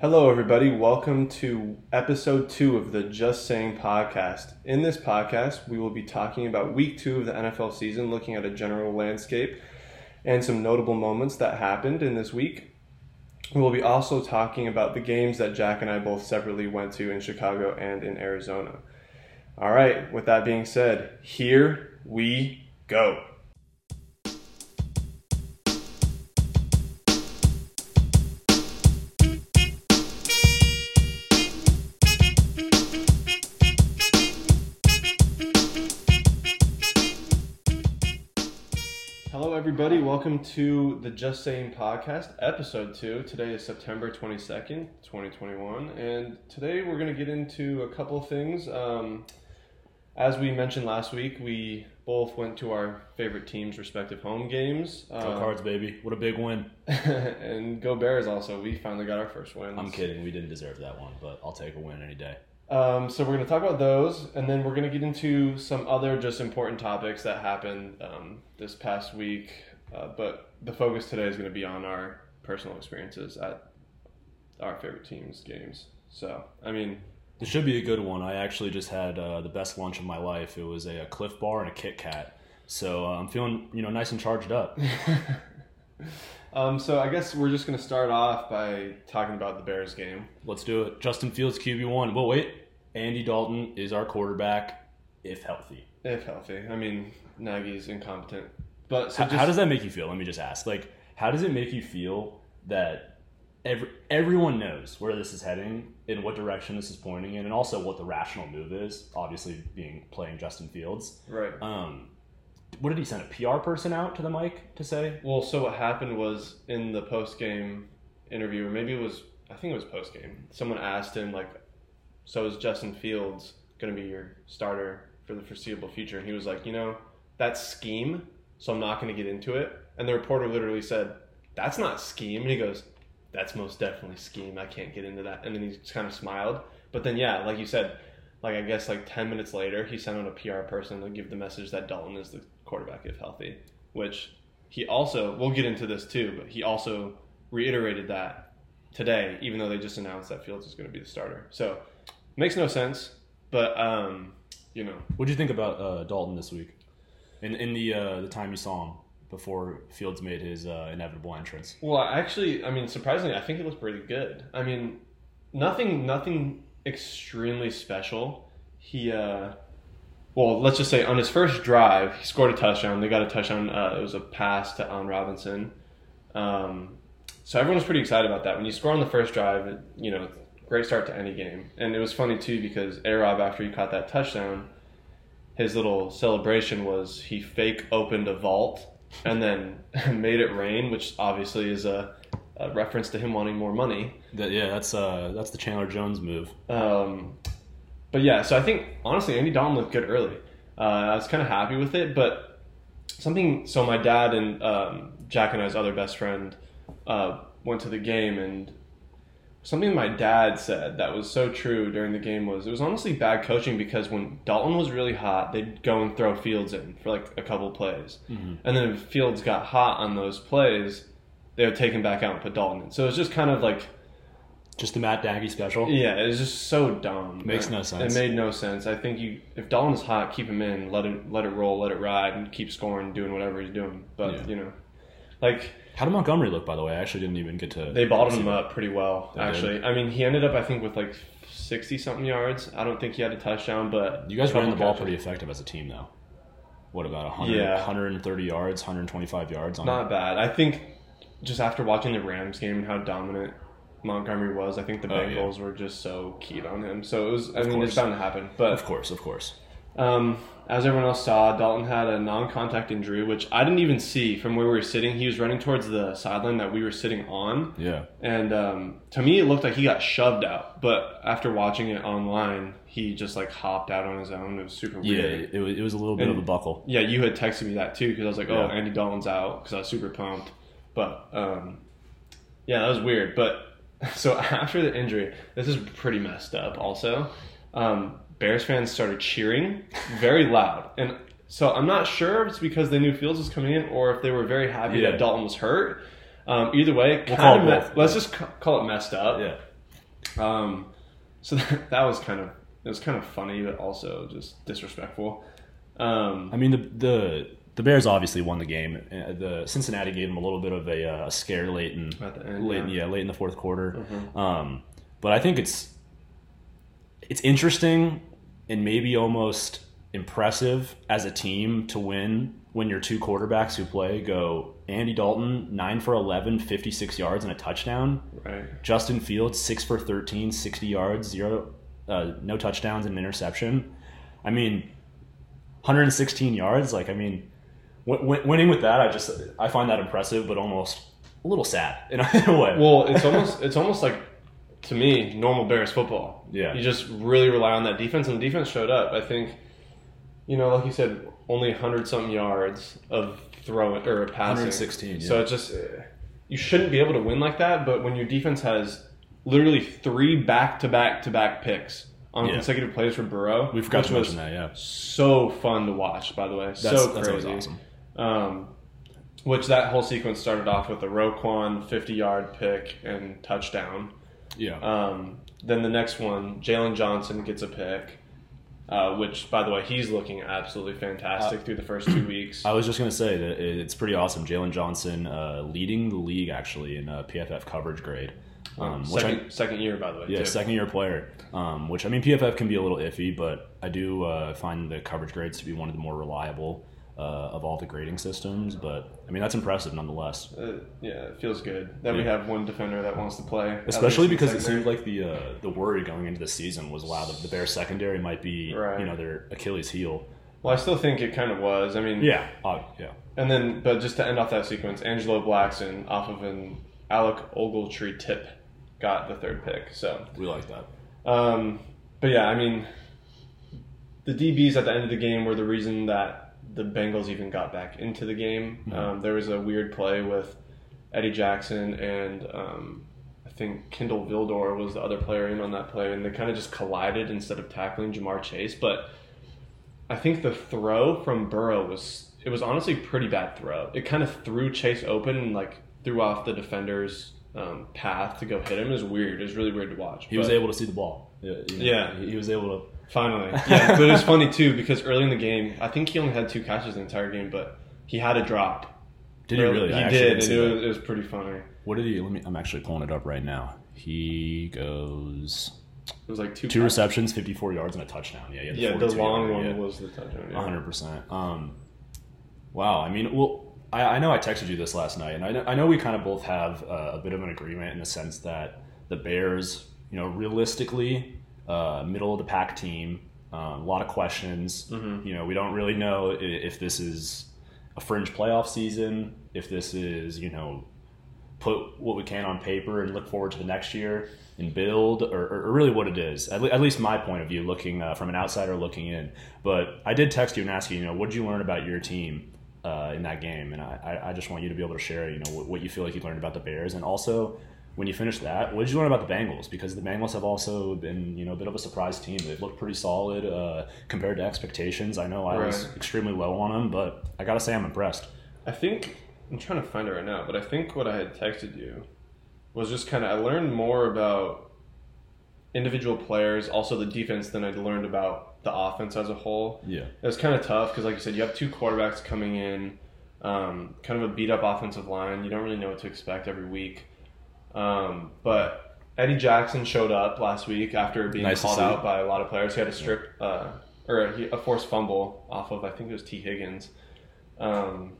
Hello, everybody. Welcome to episode two of the Just Saying podcast. In this podcast, we will be talking about week two of the NFL season, looking at a general landscape and some notable moments that happened in this week. We will be also talking about the games that Jack and I both separately went to in Chicago and in Arizona. All right, with that being said, here we go. Welcome to the Just Saying podcast, episode two. Today is September 22nd, 2021. And today we're going to get into a couple of things. Um, as we mentioned last week, we both went to our favorite teams' respective home games. Go Uh, Cards, baby. What a big win. and go Bears also. We finally got our first win. I'm kidding. We didn't deserve that one, but I'll take a win any day. Um, so we're going to talk about those, and then we're going to get into some other just important topics that happened um, this past week. Uh, but the focus today is going to be on our personal experiences at our favorite teams' games. So, I mean, This should be a good one. I actually just had uh, the best lunch of my life. It was a, a Clif Bar and a Kit Kat. So uh, I'm feeling, you know, nice and charged up. um, so I guess we're just going to start off by talking about the Bears game. Let's do it. Justin Fields QB one. Well, wait. Andy Dalton is our quarterback if healthy. If healthy, I mean Nagy's incompetent, but so How, just, how does that make you feel? Let me just ask. Like, how does it make you feel that every, everyone knows where this is heading, in what direction this is pointing in, and also what the rational move is? Obviously, being playing Justin Fields. right? Um, what did he send a PR person out to the mic to say? Well, so what happened was in the post game interview, or maybe it was, I think it was post game. Someone asked him like, "So is Justin Fields going to be your starter for the foreseeable future?" And he was like, "You know, that's scheme, so I'm not going to get into it." And the reporter literally said, "That's not scheme," and he goes, "That's most definitely scheme. I can't get into that." And then he just kind of smiled. But then, yeah, like you said, like I guess like ten minutes later, he sent out a PR person to give the message that Dalton is the quarterback if healthy, which he also we'll get into this too, but he also reiterated that today, even though they just announced that Fields is going to be the starter. So makes no sense, but um, you know, What do you think about uh, Dalton this week? In in the uh, the time you saw him before Fields made his uh, inevitable entrance. well, actually, I mean, surprisingly, I think he looked pretty good. I mean, nothing, nothing extremely special. He, uh, well, let's just say on his first drive, he scored a touchdown. They got a touchdown. Uh, it was a pass to Allen Robinson. Um, so everyone was pretty excited about that. When you score on the first drive, it, you know, great start to any game. And it was funny too because A Rob, after he caught that touchdown, his little celebration was he fake opened a vault and then made it rain, which obviously is a, a reference to him wanting more money. That, yeah, that's uh, that's the Chandler Jones move. Um, but yeah, so I think honestly, Andy Dalton looked good early. Uh, I was kind of happy with it, but something. So my dad and um, Jack and I's other best friend uh, went to the game, and something my dad said that was so true during the game was it was honestly bad coaching because when Dalton was really hot, they'd go and throw Fields in for like a couple plays, mm-hmm. and then if Fields got hot on those plays, they would take him back out and put Dalton in. So it was just kind of like. Just the Matt Nagy special. Yeah, it was just so dumb. Makes It- no sense. It made no sense. I think you, if Dalton's hot, keep him in, let it let it roll, let it ride, and keep scoring, doing whatever he's doing. But Yeah. you know, like How did Montgomery look, by the way? I actually didn't even get to. they bottled him up pretty well. They actually, I mean, he ended up I think with like sixty something yards. I don't think he had a touchdown, but You guys ran the ball catches. pretty effective as a team, though. What about 100, Yeah. 130 yards, 125 yards on Not bad. I think just after watching the Rams game and how dominant Montgomery was, I think the Oh, yeah. Bengals were just so keyed on him. So it was. I Of mean, it's bound to happen. But Of course, of course. Um, as everyone else saw, Dalton had a non-contact injury, which I didn't even see from where we were sitting. He was running towards the sideline that we were sitting on, Yeah. and um, to me, it looked like he got shoved out. But after watching it online, he just like hopped out on his own. It was super Yeah, weird. it, was, it was a little bit And- of a buckle. Yeah, you had texted me that too because I was like, "Oh, Yeah. Andy Dalton's out," because I was super pumped. But um, yeah, that was weird. But so after the injury, this is pretty messed up. Also, um, Bears fans started cheering very loud, and so I'm not sure if it's because they knew Fields was coming in or if they were very happy Yeah. that Dalton was hurt. Um, either way, We'll kind call of me- both. let's just ca- call it messed up. Yeah. Um, so that, that was kind of it was kind of funny, but also just disrespectful. Um, I mean, the the the Bears obviously won the game. Uh, The Cincinnati gave them a little bit of a, uh, a scare late in the end, late, yeah. Mm-hmm. yeah. late in the fourth quarter. Um, but I think it's it's interesting and maybe almost impressive as a team to win when your two quarterbacks who play go Andy Dalton 9 for 11 56 yards and a touchdown right. Justin Fields, six for 13, 60 yards, zero, uh, no touchdowns, and an interception. I mean, 116 yards. Like, I mean, w- w- winning with that, I just I find that impressive, but almost a little sad in a way. Well, it's almost it's almost like to me normal Bears football. Yeah. you just really rely on that defense, and the defense showed up. I think, you know, like you said, only hundred something yards of throwing or passing. 116, So yeah. it's just you shouldn't be able to win like that. But when your defense has literally three back to back to back picks on Yeah. consecutive plays for Burrow, we forgot to mention that. Yeah, so fun to watch. By the way, that's, so that's crazy. awesome. Um, which that whole sequence started off with a Roquan 50 yard pick and touchdown. Yeah, Um, then the next one, Jaylon Johnson gets a pick, uh, which, by the way, he's looking absolutely fantastic through the first two weeks. I was just gonna say that it's pretty awesome. Jaylon Johnson uh, leading the league actually in uh, PFF coverage grade. Um, which I- second, second year, by the way. Yeah, too. second year player. Um, which I mean, PFF can be a little iffy, but I do uh, find the coverage grades to be one of the more reliable uh, of all the grading systems. But I mean, that's impressive nonetheless. Uh, yeah, it feels good that we have one defender that wants to play. Especially because it seemed like the uh, the worry going into the season was wow, the, the Bears secondary might be Right. you know their Achilles heel. Well, I still think it kind of was. I mean, Yeah, uh, yeah. And then, but just to end off that sequence, Angelo Blackson off of an Alec Ogletree tip got the third pick. So, We like that. um, but yeah, I mean, the DBs at the end of the game were the reason that the Bengals even got back into the game. Mhm. Um, there was a weird play with Eddie Jackson and um, I think Kindle Vildor was the other player in on that play, and they kind of just collided instead of tackling Ja'Marr Chase. But I think the throw from Burrow was it was honestly a pretty bad throw. It kind of threw Chase open and like threw off the defender's um, path to go hit him. It was weird. It was really weird to watch. He was able to see the ball. Yeah, you know, Yeah. he was able to. Finally, yeah. but it was funny too because early in the game, I think he only had two catches the entire game, but he had a drop. Did he really? He did, and it was, it was pretty funny. What did he? Let me. I'm actually pulling it up right now. He goes It was like two. two receptions, 54 yards, and a touchdown. Yeah, Yeah, the long yarder, one yeah. was the touchdown. Yeah. 100. percent Um, wow. I mean, well, I, I know I texted you this last night, and I know, I know we kind of both have uh, a bit of an agreement in the sense that the Bears, you know, realistically, uh, middle of the pack team, um, a lot of questions. Mhm. You know, we don't really know if this is a fringe playoff season, if this is, you know, put what we can on paper and look forward to the next year and build, or, or really what it is. At, le- at least my point of view, looking uh, from an outsider looking in. But I did text you and ask you, you know, what did you learn about your team uh, in that game? And I, I- I just want you to be able to share, you know, what, what you feel like you learned about the Bears, and also when you finish that, what did you learn about the Bengals? Because the Bengals have also been, you know, a bit of a surprise team. They've looked pretty solid uh, compared to expectations. I know I was extremely low on them, but I gotta say I'm impressed. I think I'm trying to find it right now, but I think what I had texted you was just kind of I learned more about individual players, also the defense, than I'd learned about the offense as a whole. Yeah. It was kind of tough because, like you said, you have two quarterbacks coming in, um, kind of a beat up offensive line. You don't really know what to expect every week. Um, but Eddie Jackson showed up last week after being Nice called out by a lot of players. He had a strip uh, or a, a forced fumble off of I think it was Tee Higgins. Um,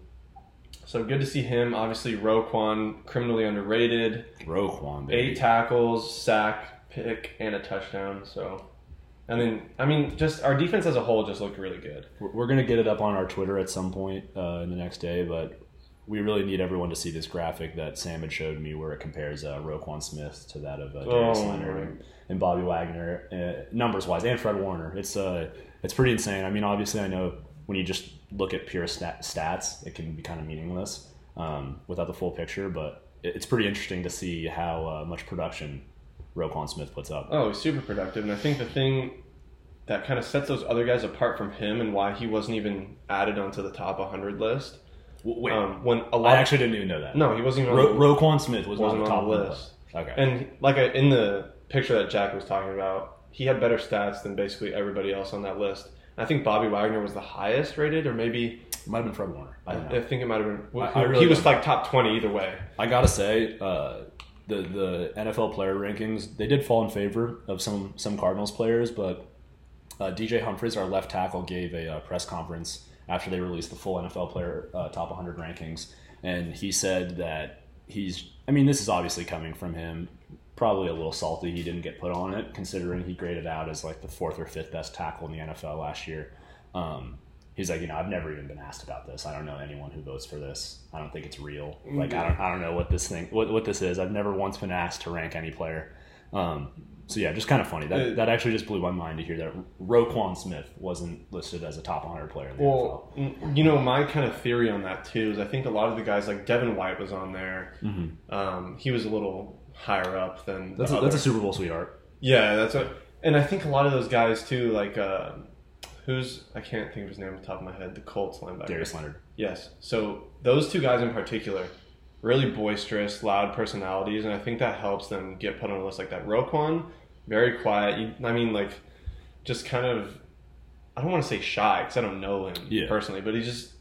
so good to see him. Obviously, Roquan criminally underrated. Roquan, baby. Eight tackles, sack, pick, and a touchdown. So, and then I mean, just our defense as a whole just looked really good. We're, we're gonna get it up on our Twitter at some point uh, in the next day, but we really need everyone to see this graphic that Sam had showed me, where it compares uh, Roquan Smith to that of uh, Darius Oh, Leonard and, and Bobby Wagner, uh, numbers wise, and Fred Warner. It's uh, it's pretty insane. I mean, obviously, I know when you just look at pure stat- stats, it can be kind of meaningless um, without the full picture, but it, it's pretty interesting to see how uh, much production Roquan Smith puts up. Oh, he's super productive, and I think the thing that kind of sets those other guys apart from him and why he wasn't even added onto the top 100 list. W- Wait, Um, when a lot, I actually didn't even know that. no, he wasn't even Ro- on the, Roquan Smith was wasn't on the top on the one. list. Okay. And like I, in the picture that Jack was talking about, he had better stats than basically everybody else on that list. I think Bobby Wagner was the highest rated, or maybe It might have been Fred Warner. I don't. I think it might have been. I- who- I really he was like top twenty either way. I gotta say, uh, the the NFL player rankings they did fall in favor of some some Cardinals players, but uh, DJ Humphries, our left tackle, gave a uh, press conference after they released the full NFL player uh, top 100 rankings, and he said that he's. I mean, this is obviously coming from him. Probably a little salty he didn't get put on it, considering he graded out as like the fourth or fifth best tackle in the NFL last year. Um, he's like, you know, I've never even been asked about this. I don't know anyone who votes for this. I don't think it's real. Like, I don't, I don't know what this thing, what, what this is. I've never once been asked to rank any player. Um, so yeah, just kind of funny. That Uh, that actually just blew my mind to hear that Roquan Smith wasn't listed as a top 100 player in the Well, n- you know, my kind of theory on that too is I think a lot of the guys like Devin White was on there. NFL. Um, he was a little higher up than That's a, that's a Super Bowl sweetheart. yeah. That's a, and I think a lot of those guys too, like uh, who's I can't think of his name off the top of my head, the Colts linebacker. Darius Leonard. Yes. So those two guys in particular, really boisterous, loud personalities, and I think that helps them get put on a list like that. Roquan, very quiet. I mean, like, just kind of. I don't want to say shy because I don't know him Yeah. personally, but he's just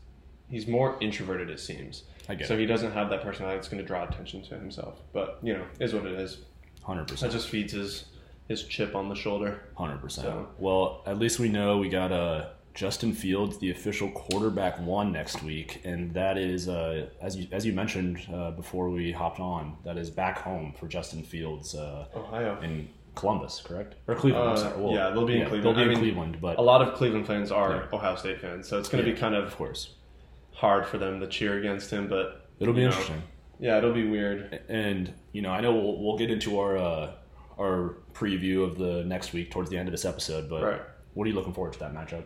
he's more introverted. It seems. I get So it. he doesn't have that personality that's going to draw attention to himself. But you know, is what it is. 100%. That just feeds his his chip on the shoulder. Hundred percent. So- Well, at least we know we got uh, Justin Fields, the official quarterback one next week, and that is uh, as you as you mentioned uh, before we hopped on. That is back home for Justin Fields uh, Ohio. in Columbus, correct? Or Cleveland? Uh. Well, yeah, they'll be in Cleveland. They'll be I in mean, Cleveland, but A lot of Cleveland fans are Yeah. Ohio State fans, so it's going to Yeah, be kind of of course, hard for them to cheer against him. But it'll be know, interesting. Yeah, it'll be weird. And you know, I know we'll, we'll get into our uh, our preview of the next week towards the end of this episode, but Right. what are you looking forward to that matchup?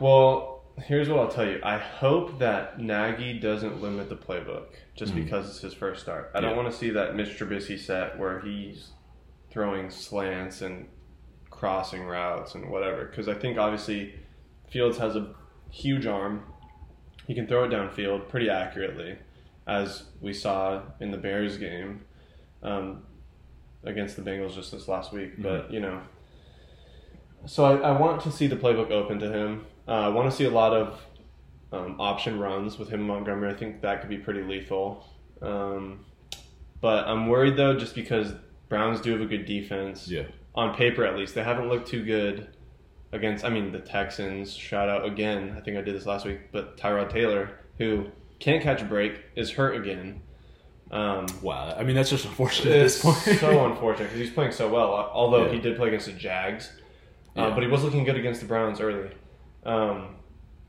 Well, here's what I'll tell you. I hope that Nagy doesn't limit the playbook just because it's his first start. I don't want to see that Mitch Trubisky set where he's throwing slants and crossing routes and whatever. Because I think obviously Fields has a huge arm. He can throw it downfield pretty accurately, as we saw in the Bears game um, against the Bengals just this last week. But you know, so I, I want to see the playbook open to him. Uh, I want to see a lot of um, option runs with him and Montgomery. I think that could be pretty lethal. Um, but I'm worried though, just because Browns do have a good defense. Yeah. On paper, at least, they haven't looked too good against. I mean, the Texans. Shout out again. I think I did this last week, but Tyrod Taylor, who can't catch a break, is hurt again. Um, Wow, I mean that's just unfortunate at this point. so unfortunate because he's playing so well. Although Yeah. he did play against the Jags, uh, Yeah. but he was looking good against the Browns early. Um,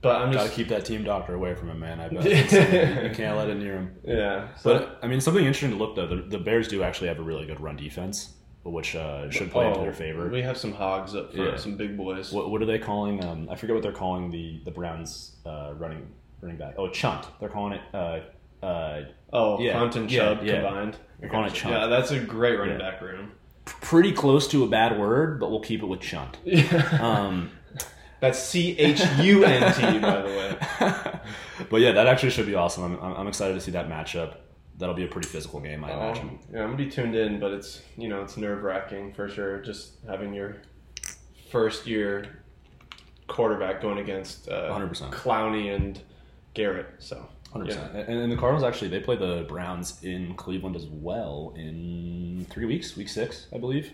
but I'm just Gotta keep that team doctor away from him, man. I bet you can't let it near him. yeah. So, But I mean, something interesting to look though. The, the Bears do actually have a really good run defense, which uh, should play into oh, their favor. We have some hogs up front, Yeah. some big boys. What, what are they calling? Um, I forget what they're calling the the Browns uh, running running back. Oh, chunt. They're calling it. Uh, uh, Oh, Yeah, Hunt and Chubb yeah. combined. They're calling it Chubb. Yeah, that's a great running back room. pretty close to a bad word, but we'll keep it with chunt. Um, That's C H U N T, by the way. but yeah, that actually should be awesome. I'm, I'm excited to see that matchup. That'll be a pretty physical game, I imagine. Um, yeah, I'm gonna be tuned in, but it's you know it's nerve wracking for sure. Just having your first year quarterback going against uh, 100%. Clowney and Garrett. So Hundred yeah. percent. And, and the Cardinals actually they play the Browns in Cleveland as well in three weeks, week six, I believe.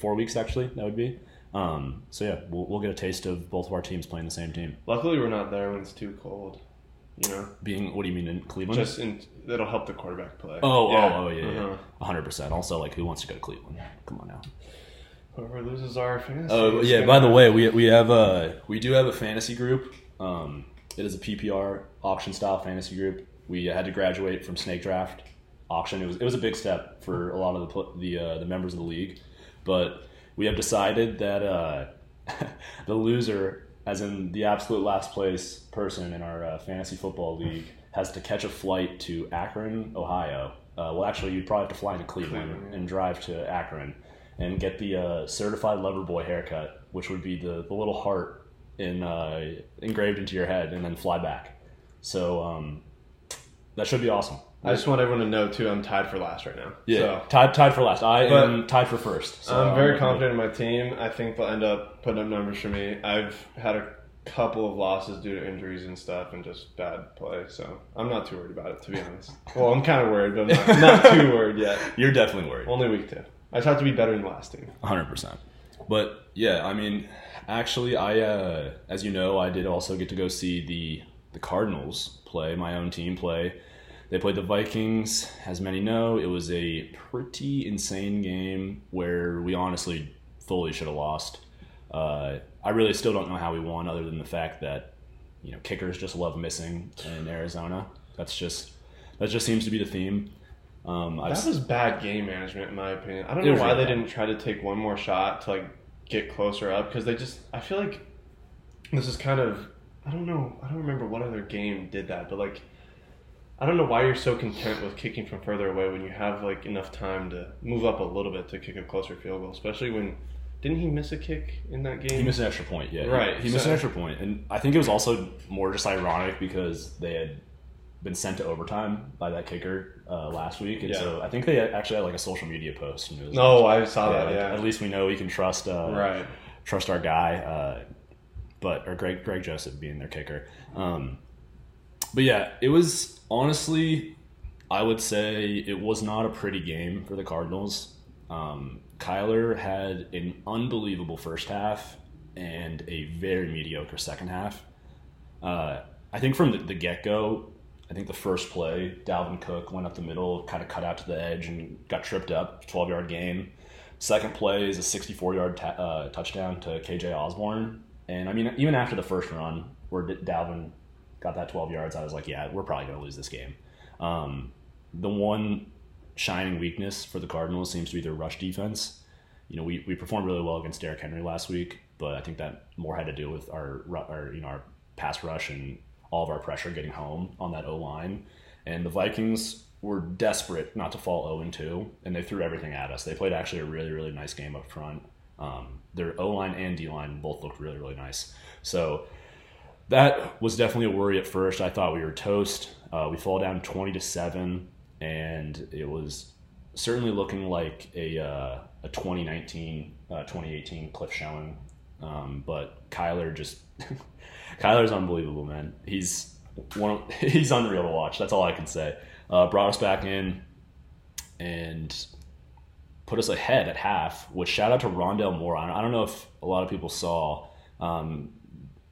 Four weeks actually, that would be. Um, so yeah, we'll, we'll get a taste of both of our teams playing the same team. Luckily, we're not there when it's too cold. You know, Being what do you mean in Cleveland? just in, that'll help the quarterback play. oh, Yeah. oh, oh, yeah, yeah, Uh-huh. hundred percent. Also, like, who wants to go to Cleveland? Come on now. Whoever loses our fantasy. Oh is yeah. By the way, we we have a we do have a fantasy group. Um, it is a PPR auction style fantasy group. We had to graduate from snake draft auction. It was it was a big step for a lot of the the uh, the members of the league, but we have decided that uh, the loser, as in the absolute last place person in our uh, fantasy football league, has to catch a flight to Akron, Ohio. Uh, well, actually, you'd probably have to fly into Cleveland Cleveland, and drive to Akron and get the uh, certified lover boy haircut, which would be the, the little heart in uh, engraved into your head, and then fly back. So um, that should be awesome. I just want everyone to know too. I'm tied for last right now. Yeah, So tied tied for last. I But- am tied for first. So I'm very looking- confident in my team. I think they'll end up putting up numbers for me. I've had a couple of losses due to injuries and stuff and just bad play, so I'm not too worried about it to be honest. Well, I'm kind of worried, but I'm not, not too worried yet. You're definitely worried. Only week two. I just have to be better than the last team. hundred percent. But yeah, I mean, actually, I uh, as you know, I did also get to go see the the Cardinals play, my own team play. They played the Vikings. As many know, it was a pretty insane game where we honestly fully should have lost. Uh, I really still don't know how we won, other than the fact that you know kickers just love missing in Arizona. That's just that just seems to be the theme. Um, That was bad game management, in my opinion. I don't know why really they bad. didn't try to take one more shot to like get closer up because they just. I feel like this is kind of. I don't know. I don't remember what other game did that, but like, I don't know why you're so content with kicking from further away when you have like enough time to move up a little bit to kick a closer field goal, especially when. Didn't he miss a kick in that game? He missed an extra point, yeah. Right, He, missed so- an extra point, and I think it was also more just ironic because they had been sent to overtime by that kicker uh, last week, and Yeah. so I think they actually had like a social media post. And it was No, I saw yeah, that. like, Yeah. At least we know we can trust uh, right. trust our guy, uh, but or Greg Greg Joseph being their kicker. Um, but yeah, it was honestly, I would say it was not a pretty game for the Cardinals. Um, Kyler had an unbelievable first half and a very mediocre second half. Uh, I think from the, the get go, I think the first play, Dalvin Cook went up the middle, kind of cut out to the edge and got tripped up, 12 yard gain. Second play is a 64 yard ta- uh, touchdown to KJ Osborn. And I mean, even after the first run where Dalvin got that 12 yards, I was like, yeah, we're probably going to lose this game. Um, the one shining weakness for the Cardinals seems to be their rush defense. You know, we, we performed really well against Derrick Henry last week, but I think that more had to do with our, our you know our pass rush and all of our pressure getting home on that O line. And the Vikings were desperate not to fall 0 2, and they threw everything at us. They played actually a really really nice game up front. Um, their O line and D line both looked really really nice. So that was definitely a worry at first. I thought we were toast. Uh, we fall down 20 to 7, and it was certainly looking like a, uh, a 2019, uh, 2018 Kliff Showing. Um, but Kyler just, Kyler's unbelievable, man. He's one he's unreal to watch. That's all I can say. Uh, brought us back in and put us ahead at half, which shout out to Rondale Moore. I don't, I don't know if a lot of people saw um,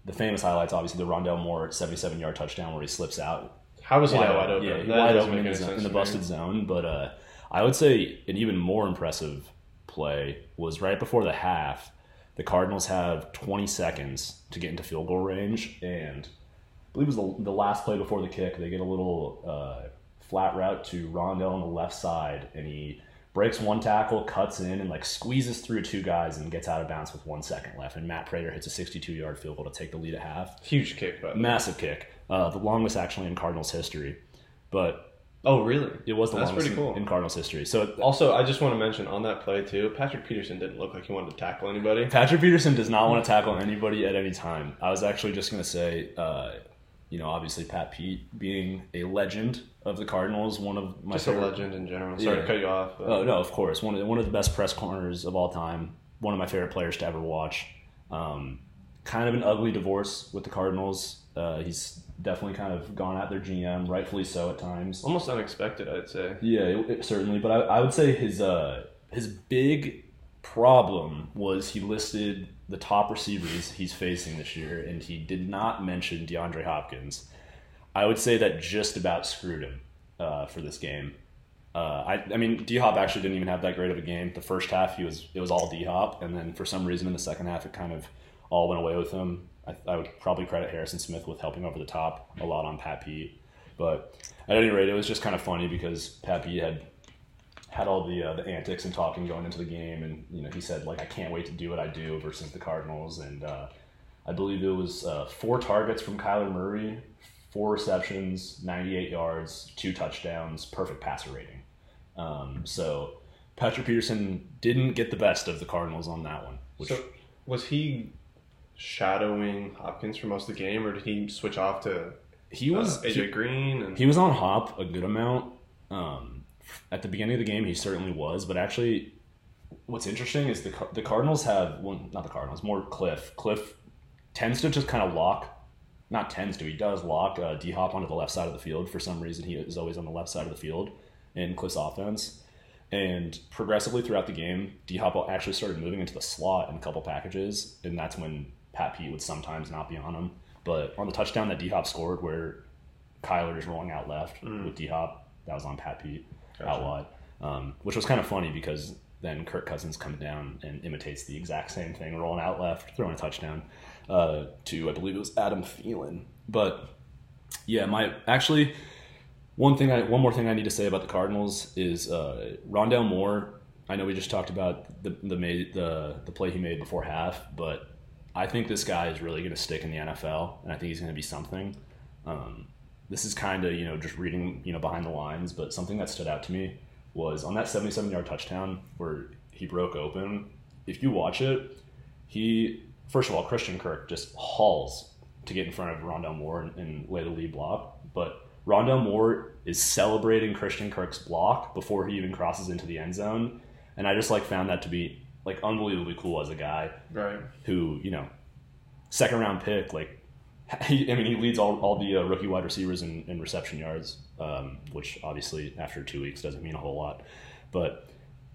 the famous highlights, obviously the Rondale Moore 77 yard touchdown where he slips out How was he that wide open? yeah, That wide open in the, any zone- sense in the busted zone. But uh, I would say an even more impressive play was right before the half. The Cardinals have 20 seconds to get into field goal range, and I believe it was the, the last play before the kick. They get a little uh, flat route to Rondale on the left side, and he breaks one tackle, cuts in, and like squeezes through two guys and gets out of bounds with one second left. And Matt Prater hits a 62 yard field goal to take the lead at half. Huge kick, but Massive kick, uh, the longest actually in Cardinals history, but oh really? it was the That's longest pretty in- cool. in, Cardinals history. So Also, I just want to mention on that play too, Patrick Peterson didn't look like he wanted to tackle anybody. Patrick Peterson does not want to tackle anybody at any time. I was actually just going to say, uh, you know, obviously Pat Pete being a legend of the Cardinals, one of my Just a legend in general. Sorry Yeah. to cut you off. but- Oh no, of course, one of the, one of the best press corners of all time. One of my favorite players to ever watch. Um, kind of an ugly divorce with the Cardinals. Uh, he's definitely kind of gone at their GM, rightfully so at times. Almost unexpected, I'd say. Yeah, it, it- certainly. But I, I would say his uh, his big problem was he listed the top receivers he's facing this year, and he did not mention DeAndre Hopkins. I would say that just about screwed him uh, for this game. Uh, I, I mean, D Hop actually didn't even have that great of a game. The first half, he was it was all D Hop, and then for some reason in the second half, it kind of all went away with him. I, I would probably credit Harrison Smith with helping over the top a lot on Pat Pete, but at any rate, it was just kind of funny because Pat Pete had had all the uh, the antics and talking going into the game, and you know he said like I can't wait to do what I do versus the Cardinals, and uh, I believe it was uh, four targets from Kyler Murray, four receptions, 98 yards, two touchdowns, perfect passer rating. Um, so Patrick Peterson didn't get the best of the Cardinals on that one. Which So, was he shadowing Hopkins for most of the game, or did he switch off to he uh, was AJ he, Green? And he was on Hop a good amount. Um, at the beginning of the game, he certainly was, but actually, what's interesting is the the Cardinals have well, not the Cardinals, more Kliff. Kliff tends to just kind of lock, not tends to, he does lock uh, D Hop onto the left side of the field for some reason. He is always on the left side of the field in Kliff's offense. And progressively throughout the game, D Hop actually started moving into the slot in a couple packages, and that's when Pat Pete would sometimes not be on him. But on the touchdown that D Hop scored, where Kyler is rolling out left mm. with D Hop, that was on Pat Pete gotcha. out wide, um, which was kind of funny because then Kirk Cousins comes down and imitates the exact same thing, rolling out left, throwing a touchdown uh, to I believe it was Adam Thielen. But yeah, my actually one thing I one more thing I need to say about the Cardinals is uh, Rondale Moore. I know we just talked about the the made, the the play he made before half, but I think this guy is really going to stick in the NFL, and I think he's going to be something. Um, this is kind of you know just reading you know behind the lines, but something that stood out to me was on that 77 yard touchdown where he broke open. If you watch it, he first of all Christian Kirk just hauls to get in front of Rondale Moore and, and lay the lead block, but Rondale Moore is celebrating Christian Kirk's block before he even crosses into the end zone, and I just like found that to be like unbelievably cool as a guy, right? Who you know, second round pick. Like, he, I mean, he leads all, all the uh, rookie wide receivers in, in reception yards, um, which obviously after two weeks doesn't mean a whole lot, but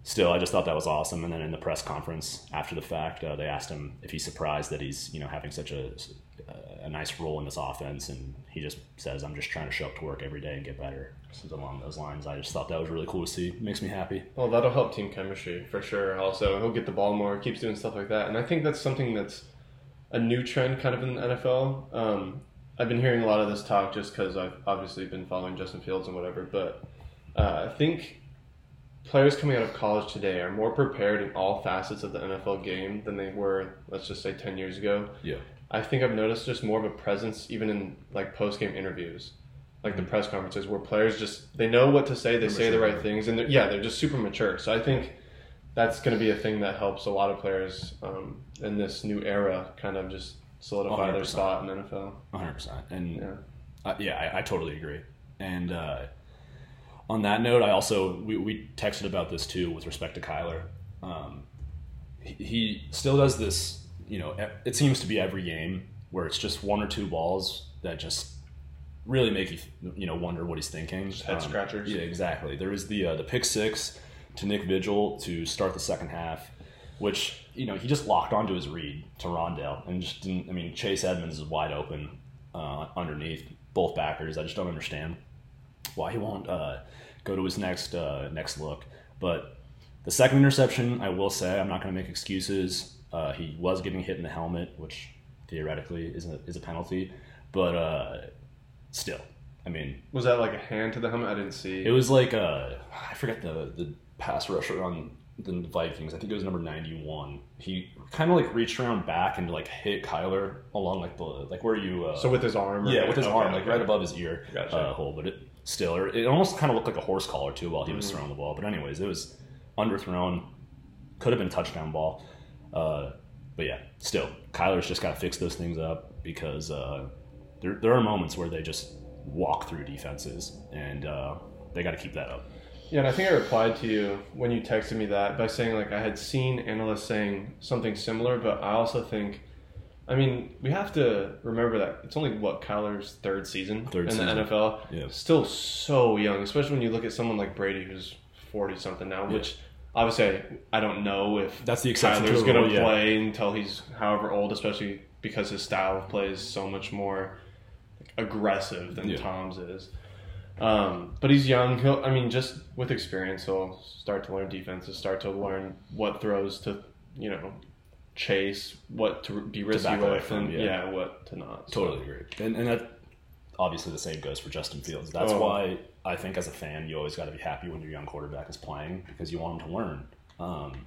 still, I just thought that was awesome. And then in the press conference after the fact, uh, they asked him if he's surprised that he's you know having such a a nice role in this offense, and he just says, "I'm just trying to show up to work every day and get better." So along those lines, I just thought that was really cool to see. makes me happy. Well, that'll help team chemistry for sure. Also, he'll get the ball more, keeps doing stuff like that, and I think that's something that's a new trend kind of in the NFL. Um, I've been hearing a lot of this talk just because I've obviously been following Justin Fields and whatever, but uh, I think players coming out of college today are more prepared in all facets of the NFL game than they were, let's just say, 10 years ago. Yeah. I think I've noticed just more of a presence even in like post game interviews, like the mm-hmm. press conferences where players just they know what to say, they say the right things, and they're, yeah, they're just super mature. So I think that's going to be a thing that helps a lot of players um, in this new era kind of just solidify 100%. their spot in NFL. 100. percent And yeah, uh, yeah, I, I, totally agree. And uh, on that note, I also we, we texted about this too with respect to Kyler. Um, he, he still does this you know, it seems to be every game where it's just one or two balls that just really make you, you know, wonder what he's thinking. Just head um, scratchers. Yeah, exactly. There was the uh, the pick six to Nick Vigil to start the second half, which you know he just locked onto his read to Rondale and just didn't. I mean, Chase Edmonds is wide open uh, underneath both backers. I just don't understand why he won't uh, go to his next uh, next look. But the second interception, I will say, I'm not going to make excuses. Uh, he was getting hit in the helmet, which theoretically is a, is a penalty, but uh, still, I mean, was that like a hand to the helmet? I didn't see. It was like a I forget the the pass rusher on the Vikings. I think it was number ninety one. He kind of like reached around back and like hit Kyler along like the like where you. Uh, so with his arm. Yeah, with his okay, arm, like right above his ear gotcha. uh, hole. But it still, it almost kind of looked like a horse collar too while he was mm-hmm. throwing the ball. But anyways, it was underthrown. Could have been a touchdown ball. Uh, but yeah, still, Kyler's just got to fix those things up because uh, there, there are moments where they just walk through defenses, and uh, they got to keep that up. Yeah, and I think I replied to you when you texted me that by saying like I had seen analysts saying something similar, but I also think, I mean, we have to remember that it's only what Kyler's third season third in season. the NFL. Yeah. Still so young, especially when you look at someone like Brady who's forty something now, yeah. which obviously I, don't know if that's the exception Kyler's going to play yeah. until he's however old, especially because his style of play is so much more aggressive than yeah. Tom's is. Um, but he's young. He'll, I mean, just with experience, he'll start to learn defenses, start to learn what throws to, you know, chase, what to be risky to with, and yeah. yeah. what to not. Totally agree. And, and that obviously the same goes for Justin Fields. That's oh. why I think as a fan, you always got to be happy when your young quarterback is playing because you want him to learn. Um,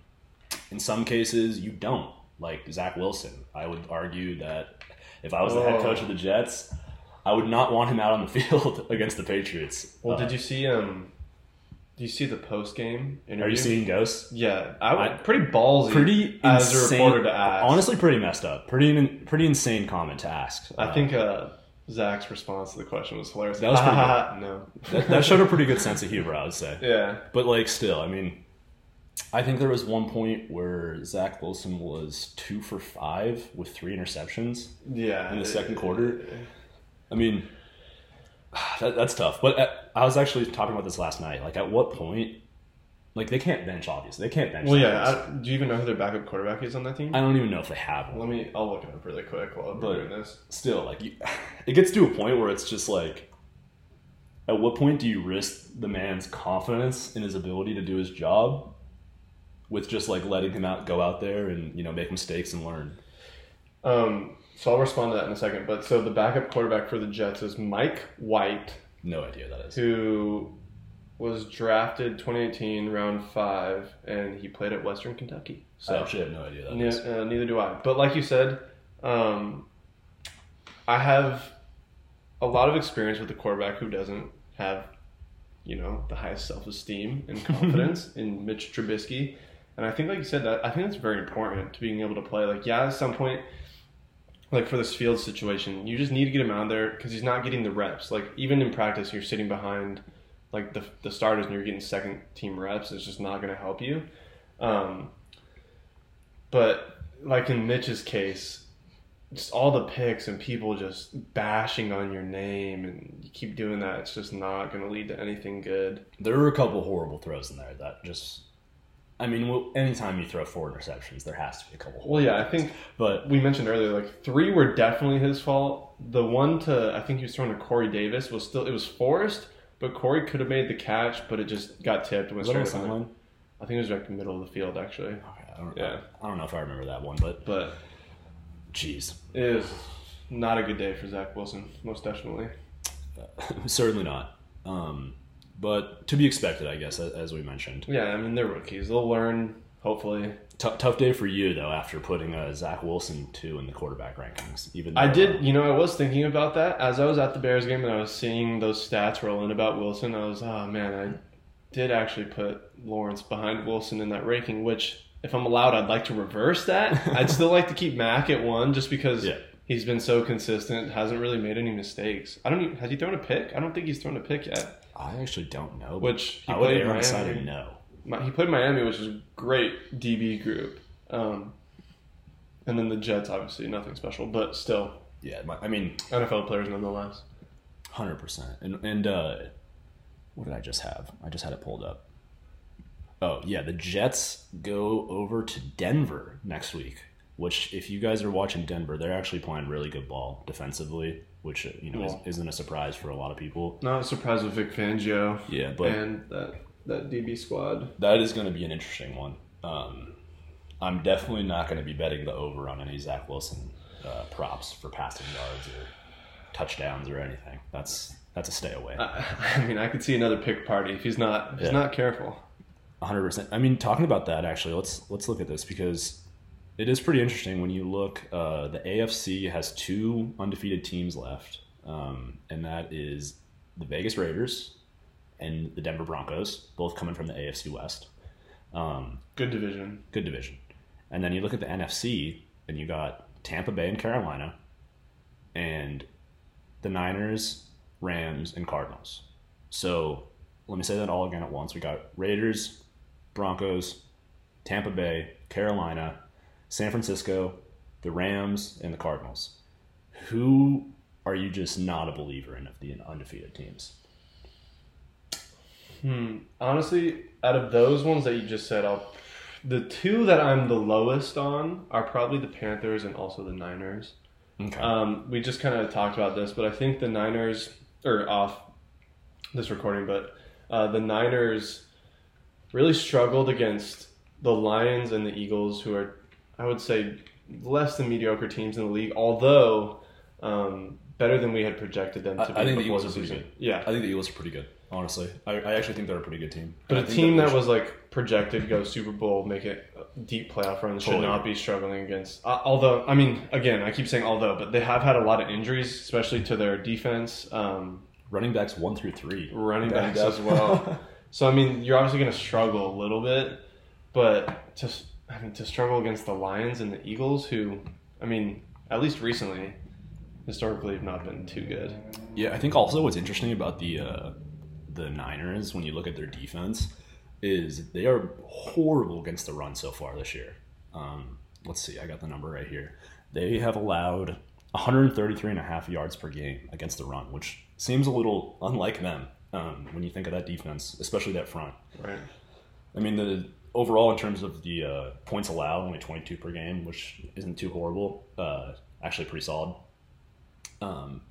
in some cases, you don't. Like Zach Wilson, I would argue that if I was oh. the head coach of the Jets, I would not want him out on the field against the Patriots. Well, uh, did you see um? Do you see the post game interview? Are you seeing ghosts? Yeah, I, I pretty ballsy. Pretty as insane, a reporter to ask. Honestly, pretty messed up. Pretty pretty insane comment to ask. I uh, think uh, Zach's response to the question was hilarious. That was pretty good. no. That, that showed a pretty good sense of humor, I would say. yeah. But like, still, I mean, I think there was one point where Zach Wilson was two for five with three interceptions. Yeah. In the second quarter? I mean, that, that's tough. But at, I was actually talking about this last night. Like, at what point? Like, they can't bench. Obviously, they can't bench. Well, yeah. I, do you even know who their backup quarterback is on that team? I, don't even know if they have one. Let me. I'll look it up really quick while But- we're doing this. Still, like, you, it gets to a point where it's just like, at what point do you risk the man's confidence in his ability to do his job with just like letting him out, go out there and you know make mistakes and learn? Um. So I'll respond to that in a second. But so the backup quarterback for the Jets is Mike White, No idea who that is. who was drafted 2018 round five, and he played at Western Kentucky. I So actually have no idea that Ne- is. uh, neither do I. But like you said, um, I have a lot of experience with a quarterback who doesn't have, you know, the highest self esteem and confidence in Mitch Trubisky. And I think, like you said, that I think that's very important to being able to play. Like, yeah, at some point, like for this field situation, you just need to get him out there because he's not getting the reps. Like even in practice, you're sitting behind like the the starters and you're getting second team reps. It's just not going to help you. Um, but like in Mitch's case, just all the picks and people just bashing on your name and you keep doing that, it's just not going to lead to anything good. There were a couple horrible throws in there that just. I mean, anytime you throw four interceptions, there has to be a couple. Well, yeah, I think But we mentioned earlier, like three were definitely his fault. The one to I think he was throwing to Corey Davis was still it was forced, but Corey could have made the catch, but it just got tipped and went was that on straight in? I think it was like the middle of the field actually, Okay, I don't, Yeah. I don't know if I remember that one, but but jeez, it is not a good day for Zach Wilson, most definitely. certainly not. Um, but to be expected, I guess, as, we mentioned. Yeah, I mean they're rookies; they'll learn. Hopefully, T- tough day for you though after putting uh, Zach Wilson two in the quarterback rankings. Even I did. uh, You know, I was thinking about that as I was at the Bears game and I was seeing those stats rolling about Wilson. I was, oh man, I did actually put Lawrence behind Wilson in that ranking. Which, if I'm allowed, I'd like to reverse that. I'd still like to keep Mac at one, just because Yeah. he's been so consistent, hasn't really made any mistakes. I don't. Even, has he thrown a pick? I don't think he's thrown a pick yet. I actually don't know. Which he I would played err on the side of Miami. no. He played Miami, which is a great DB group. Um, and then the Jets, obviously, nothing special, but still Yeah, my, I mean, NFL players nonetheless. hundred percent. And and uh, what did I just have? I just had it pulled up. Oh yeah, the Jets go over to Denver next week. Which, if you guys are watching Denver, they're actually playing really good ball defensively, which uh, you know Well. is, isn't a surprise for a lot of people. Not a surprise with Vic Fangio Yeah, but and that that DB squad. that is going to be an interesting one. Um, I'm definitely not going to be betting the over on any Zach Wilson uh, props for passing yards or touchdowns or anything. That's that's a stay away. I, I mean, I could see another pick party if he's not if he's not careful. hundred percent. I mean, talking about that actually, let's let's look at this because it is pretty interesting when you look. Uh, the AFC has two undefeated teams left, um, and that is the Vegas Raiders and the Denver Broncos, both coming from the AFC West. Um, Good division. good division. And then you look at the NFC, and you got Tampa Bay and Carolina, and the Niners, Rams, and Cardinals. So let me say that all again at once. We got Raiders, Broncos, Tampa Bay, Carolina, San Francisco, the Rams, and the Cardinals. Who are you just not a believer in of the undefeated teams? Hmm. Honestly, out of those ones that you just said, I'll the two that I'm the lowest on are probably the Panthers and also the Niners. Okay. Um, we just kind of talked about this, but I think the Niners or off this recording, but uh, the Niners really struggled against the Lions and the Eagles, who are, I would say, less than mediocre teams in the league. Although um, better than we had projected them to I- be. I think the Eagles are pretty good. Yeah, I think the Eagles are pretty good, honestly. I, I actually think they're a pretty good team. but And a team that should- was like projected to go Super Bowl, make it deep playoff run, should Totally. not be struggling against. Uh, although, I mean, again, I keep saying although, but they have had a lot of injuries, especially to their defense. Um, running backs one through three. running backs as well. so I mean, you're obviously going to struggle a little bit, but to I mean to struggle against the Lions and the Eagles, who I mean, at least recently, historically have not been too good. Yeah, I think also what's interesting about the uh, the Niners when you look at their defense is they are horrible against the run so far this year. Um, let's see, I got the number right here. They have allowed 133 and a half yards per game against the run, which seems a little unlike them um, when you think of that defense, especially that front. Right. I mean, the overall in terms of the uh, points allowed, only 22 per game, which isn't too horrible. Uh, actually, pretty solid. Um,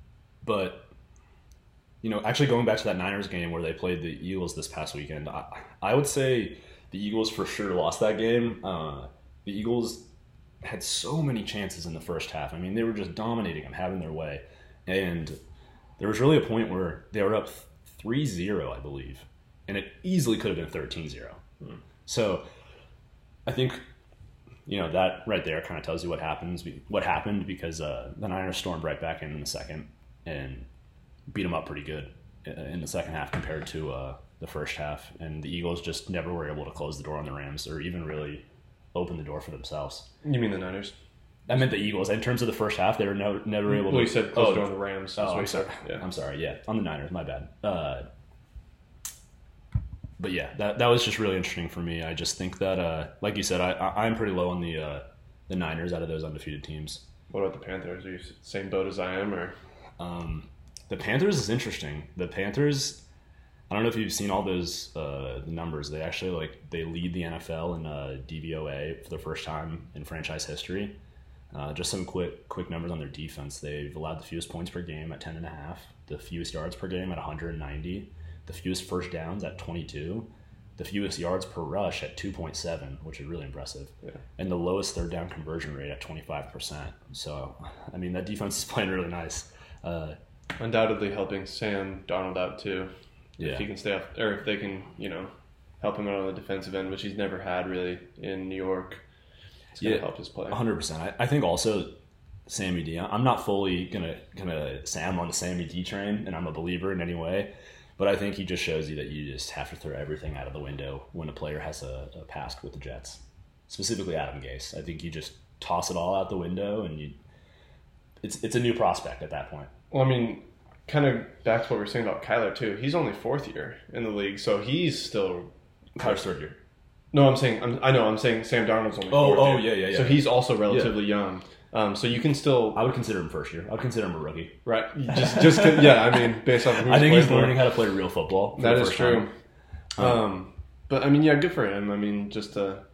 but you know, actually going back to that Niners game where they played the Eagles this past weekend, I, I would say the Eagles for sure lost that game. Uh, the Eagles had so many chances in the first half. I mean, they were just dominating them, having their way. And there was really a point where they were up 3 0, I believe. And it easily could have been 13 0. Hmm. So I think, you know, that right there kind of tells you what happens, what happened because uh, the Niners stormed right back in in the second and beat them up pretty good in the second half compared to uh, the first half. And the Eagles just never were able to close the door on the Rams or even really open the door for themselves. You mean the Niners? I meant the Eagles. In terms of the first half, they were no, never able well, to. you said close oh, the door on the Rams. Oh, I'm sorry. Yeah. I'm sorry. Yeah, on the Niners. My bad. Uh, but yeah, that that was just really interesting for me. I just think that, uh, like you said, I, I am pretty low on the uh, the Niners out of those undefeated teams. What about the Panthers? Are you same boat as I am, or? Um, the Panthers is interesting. The Panthers, I don't know if you've seen all those uh, numbers. They actually like they lead the NFL in uh, DVOA for the first time in franchise history. Uh, just some quick quick numbers on their defense. They've allowed the fewest points per game at ten and a half, the fewest yards per game at 190, the fewest first downs at 22, the fewest yards per rush at 2.7, which is really impressive, yeah. and the lowest third down conversion rate at 25%. So, I mean, that defense is playing really nice. Uh, undoubtedly helping Sam Darnold out too. Yeah. If he can stay off, or if they can, you know, help him out on the defensive end, which he's never had really in New York. It's yeah, help his play. 100. percent I, I think also Sammy D. I'm not fully gonna gonna say I'm on the Sammy D train, and I'm a believer in any way. But I think he just shows you that you just have to throw everything out of the window when a player has a, a past with the Jets, specifically Adam Gase. I think you just toss it all out the window, and you it's it's a new prospect at that point. Well, I mean, kind of back to what we are saying about Kyler too. He's only fourth year in the league, so he's still Kyler's third year. No, I'm saying I'm, i know I'm saying Sam Darnold's only. Oh, fourth oh, year. yeah, yeah, yeah. So he's also relatively yeah. young. Um, so you can still. I would consider him first year. I would consider him a rookie. Right. Just, just yeah. I mean, based off. Of I think he's learning how to play real football. That is true. Um, um, but I mean, yeah, good for him. I mean, just to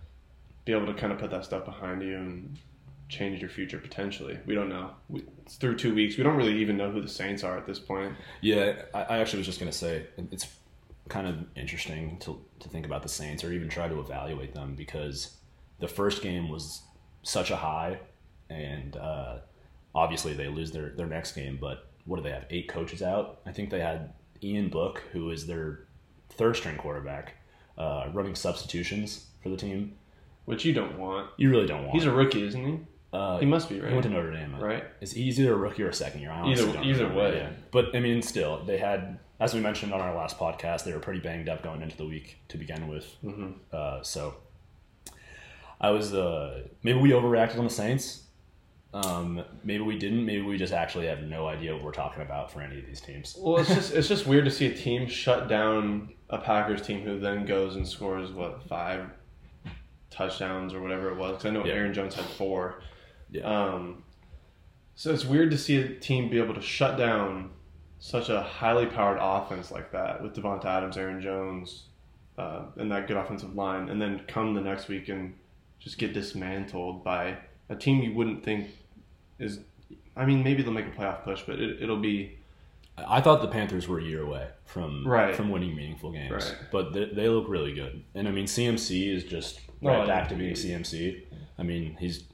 be able to kind of put that stuff behind you and change your future potentially. We don't know. We, it's through two weeks. We don't really even know who the Saints are at this point. Yeah, I, I actually was just going to say it's kind of interesting to, to think about the Saints or even try to evaluate them because the first game was such a high, and uh, obviously they lose their, their next game. But what do they have? Eight coaches out. I think they had Ian Book, who is their third string quarterback, uh, running substitutions for the team. Which you don't want. You really don't want. He's a rookie, isn't he? Uh, he must be right. He went to Notre Dame, right? Is he's either a rookie or a second year? I either either remember. way. Yeah. But I mean, still, they had, as we mentioned on our last podcast, they were pretty banged up going into the week to begin with. Mm-hmm. Uh, so I was uh, maybe we overreacted on the Saints. Um, maybe we didn't. Maybe we just actually have no idea what we're talking about for any of these teams. Well, it's just it's just weird to see a team shut down a Packers team who then goes and scores what five touchdowns or whatever it was. Because I know yeah. Aaron Jones had four. Yeah. Um, so it's weird to see a team be able to shut down such a highly powered offense like that with Davante Adams, Aaron Jones, uh, and that good offensive line, and then come the next week and just get dismantled by a team you wouldn't think is. I mean, maybe they'll make a playoff push, but it, it'll be. I thought the Panthers were a year away from right. from winning meaningful games, right. but they, they, look really good. And I mean, CMC is just right back to being CMC. I mean, he's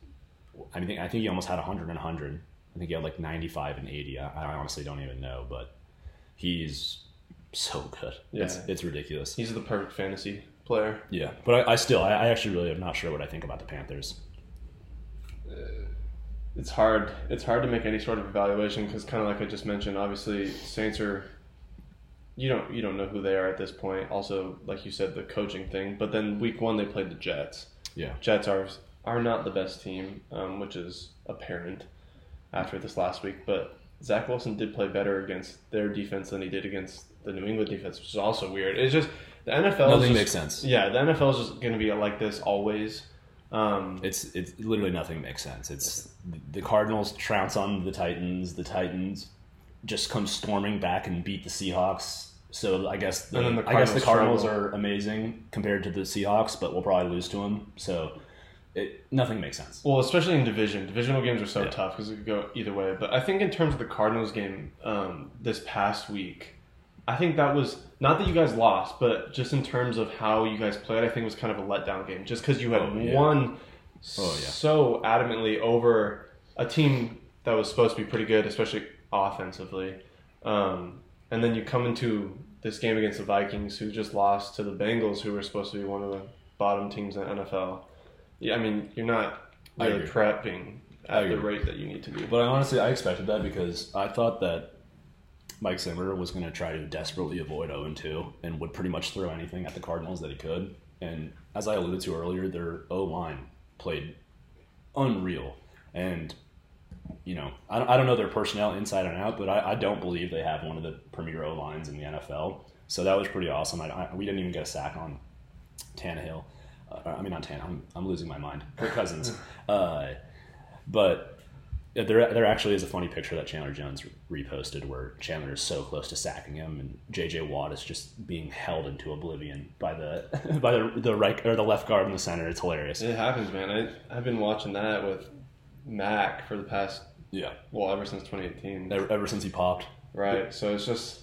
I think I think he almost had 100 and 100. I think he had like 95 and 80. I, I honestly don't even know, but he's so good. Yeah. It's, it's ridiculous. He's the perfect fantasy player. Yeah, but I, I still, I, I, actually really am not sure what I think about the Panthers. It's hard. It's hard to make any sort of evaluation because, kind of like I just mentioned, obviously Saints are. You don't you don't know who they are at this point. Also, like you said, the coaching thing. But then week one they played the Jets. Yeah, Jets are are not the best team, um, which is apparent after this last week. But Zach Wilson did play better against their defense than he did against the New England defense, which is also weird. It's just the NFL. is Nothing just- makes sense. Yeah, the NFL is just going to be like this always. Um, It's it's literally nothing makes sense. It's the Cardinals trounce on the Titans. The Titans just come storming back and beat the Seahawks. So I guess the, the I guess the Cardinals Cardinals struggle. are amazing compared to the Seahawks, but we'll probably lose to them. So it nothing makes sense. Well, especially in division, divisional games are so Yeah. tough because it could go either way. But I think in terms of the Cardinals game um, this past week, I think that was not that you guys lost, but just in terms of how you guys played, I think it was kind of a letdown game. Just because you had Oh, yeah. won Oh, yeah. so adamantly over a team that was supposed to be pretty good, especially offensively, um, and then you come into this game against the Vikings, who just lost to the Bengals, who were supposed to be one of the bottom teams in the NFL. Yeah, I mean, you're not really prepping at the rate that you need to be. But I honestly I expected that because I thought that Mike Zimmer was going to try to desperately avoid 0 2 and would pretty much throw anything at the Cardinals that he could. And as I alluded to earlier, their O line played unreal. And, you know, I don't, I don't know their personnel inside and out, but I, I don't believe they have one of the premier O lines in the NFL. So that was pretty awesome. I, I, we didn't even get a sack on Tannehill. Uh, I mean, not Tan. I'm, I'm losing my mind. Kirk Cousins. uh, but there, there actually is a funny picture that Chandler Jones reposted where Chandler is so close to sacking him, and J.J. Watt is just being held into oblivion by the by the, the right or the left guard in the center. It's hilarious. it happens, man. I, I've been watching that with Mac for the past, Yeah, well, ever since 2018. ever, ever since he popped. Right. So it's just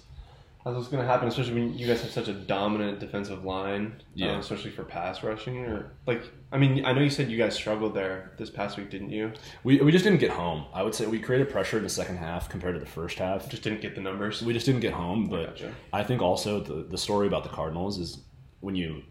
that's what's going to happen, especially when you guys have such a dominant defensive line, Yeah. uh, especially for pass rushing. Or like, I mean, I know you said you guys struggled there this past week, didn't you? We, we just didn't get home. I would say we created pressure in the second half compared to the first half. Just didn't get the numbers. We just didn't get home, but Gotcha. I think also the the story about the Cardinals is when you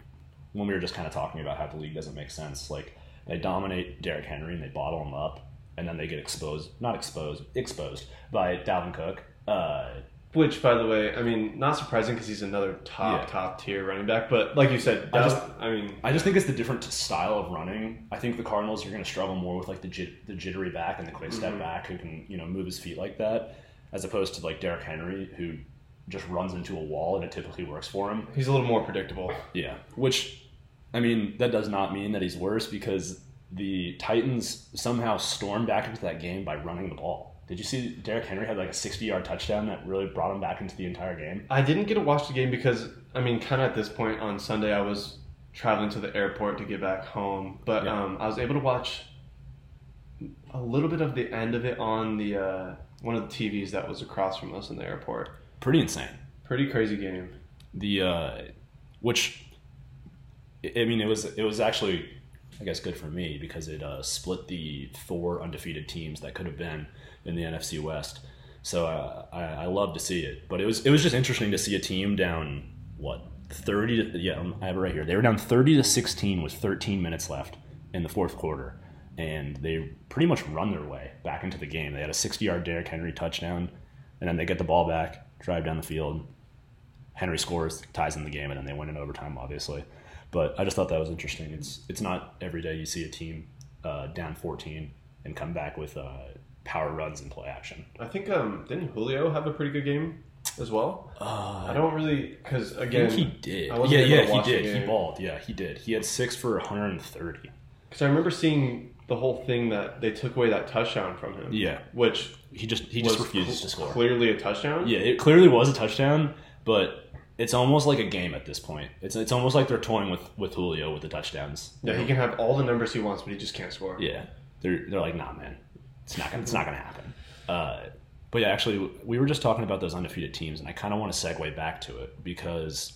when we were just kind of talking about how the league doesn't make sense. Like they dominate Derrick Henry and they bottle him up, and then they get exposed, not exposed, exposed by Dalvin Cook. Uh, Which, by the way, I mean, not surprising because he's another top Yeah. top tier running back. But like you said, I just- I mean, I just think it's the different style of running. I think the Cardinals are going to struggle more with like the jit, the jittery back and the quick step Mhm. back who can you know move his feet like that, as opposed to like Derrick Henry who just runs into a wall and it typically works for him. he's a little more predictable. Yeah, which I mean that does not mean that he's worse because the Titans somehow stormed back into that game by running the ball. Did you see Derrick Henry had like a sixty-yard touchdown that really brought him back into the entire game? I didn't get to watch the game because I mean, kind of at this point on Sunday, I was traveling to the airport to get back home, but Yeah. um, I was able to watch a little bit of the end of it on the uh, one of the TVs that was across from us in the airport. Pretty insane. Pretty crazy game. The uh, which I I mean it was it was actually I guess good for me because it uh, split the four undefeated teams that could have been in the NFC West. So uh, I, I love to see it, but it was it was just interesting to see a team down what thirty to yeah um, I have it right here. They were down thirty to sixteen with thirteen minutes left in the fourth quarter, and they pretty much run their way back into the game. They had a sixty yard Derrick Henry touchdown, and then they get the ball back, drive down the field. Henry scores, ties in the game, and then they win in overtime, obviously. But I just thought that was interesting. It's it's not every day you see a team uh, down 14 and come back with uh, power runs and play action. I think um, didn't Julio have a pretty good game as well? Uh, I don't really because I again think he did. I Yeah, yeah, he did. He balled. Yeah, he did. He had six for 130. because I remember seeing the whole thing that they took away that touchdown from him. Yeah, which he just he just was refuses cl- to score. Clearly a touchdown. Yeah, it clearly was a touchdown, but it's almost like a game at this point. It's it's almost like they're toying with with Julio with the touchdowns. Yeah, he can have all the numbers he wants, but he just can't score. Yeah, they're they're like, nah, man, it's not gonna it's not gonna happen. Uh, but yeah, actually, we were just talking about those undefeated teams, and I kind of want to segue back to it because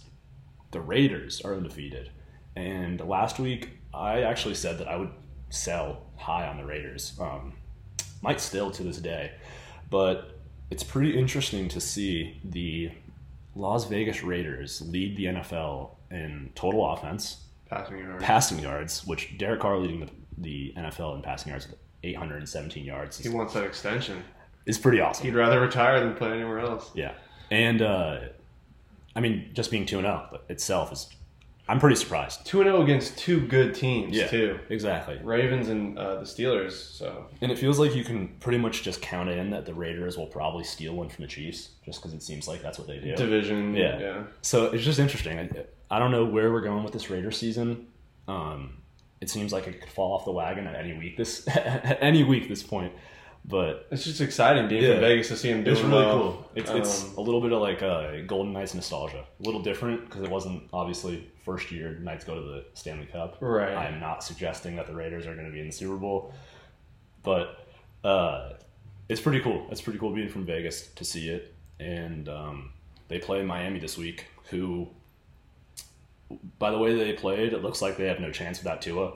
the Raiders are undefeated, and last week I actually said that I would sell high on the Raiders. Um, might still to this day, but it's pretty interesting to see the Las Vegas Raiders lead the NFL in total offense, Passing yards. passing yards, which Derek Carr leading the, the NFL in passing yards 817 yards he wants that extension. It's pretty awesome. He'd rather retire than play anywhere else. Yeah. And, uh, I mean, just being 2 0 itself is I'm pretty surprised. Two and zero against two good teams Yeah. too. Exactly. Ravens and uh, the Steelers. So And it feels like you can pretty much just count in that the Raiders will probably steal one from the Chiefs, just because it seems like that's what they do. division. Yeah. yeah. So it's just interesting. I, I don't know where we're going with this Raider season. Um, it seems like it could fall off the wagon at any week this at any week this point. But It's just exciting being Yeah. from Vegas to see him it. it's really well. cool. It's, it's Um, a little bit of like uh, Golden Knights nostalgia. A little different because it wasn't obviously first year Knights go to the Stanley Cup. Right. I am not suggesting that the Raiders are going to be in the Super Bowl, but uh, it's pretty cool. It's pretty cool being from Vegas to see it. And um, they play Miami this week, who, by the way they played, it looks like they have no chance without Tua.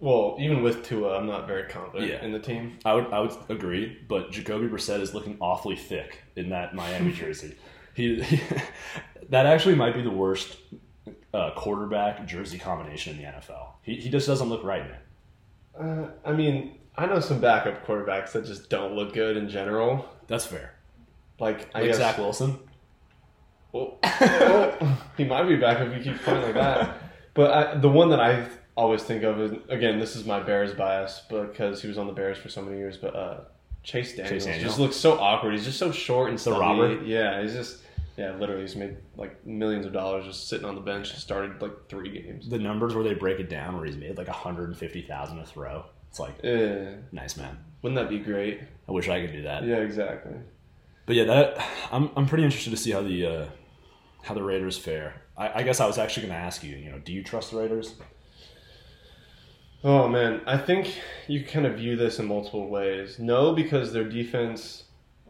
well, even with Tua, I'm not very confident Yeah. in the team. I would I would agree, but Jacoby Brissett is looking awfully thick in that Miami jersey. He, he that actually might be the worst uh, quarterback jersey combination in the NFL. He, he just doesn't look right in it. Uh, I mean, I know some backup quarterbacks that just don't look good in general. That's fair. Like I Like guess Zach Wilson. He might be back if he keeps playing like that. But I, the one that I always think of is again, this is my Bears bias because he was on the Bears for so many years. But uh, Chase Daniels Daniel. just looks so awkward. He's just so short and stubby. robber? Yeah, he's just yeah, literally, he's made like millions of dollars just sitting on the bench. and started like three games. The numbers where they break it down, where he's made like 150,000 a throw. It's like Yeah, nice man. wouldn't that be great? I wish I could do that. Yeah, exactly. But yeah, that I'm I'm pretty interested to see how the uh, how the Raiders fare. I, I guess I was actually going to ask you. You know, do you trust the Raiders? Oh man, I think you kind of view this in multiple ways. No, because their defense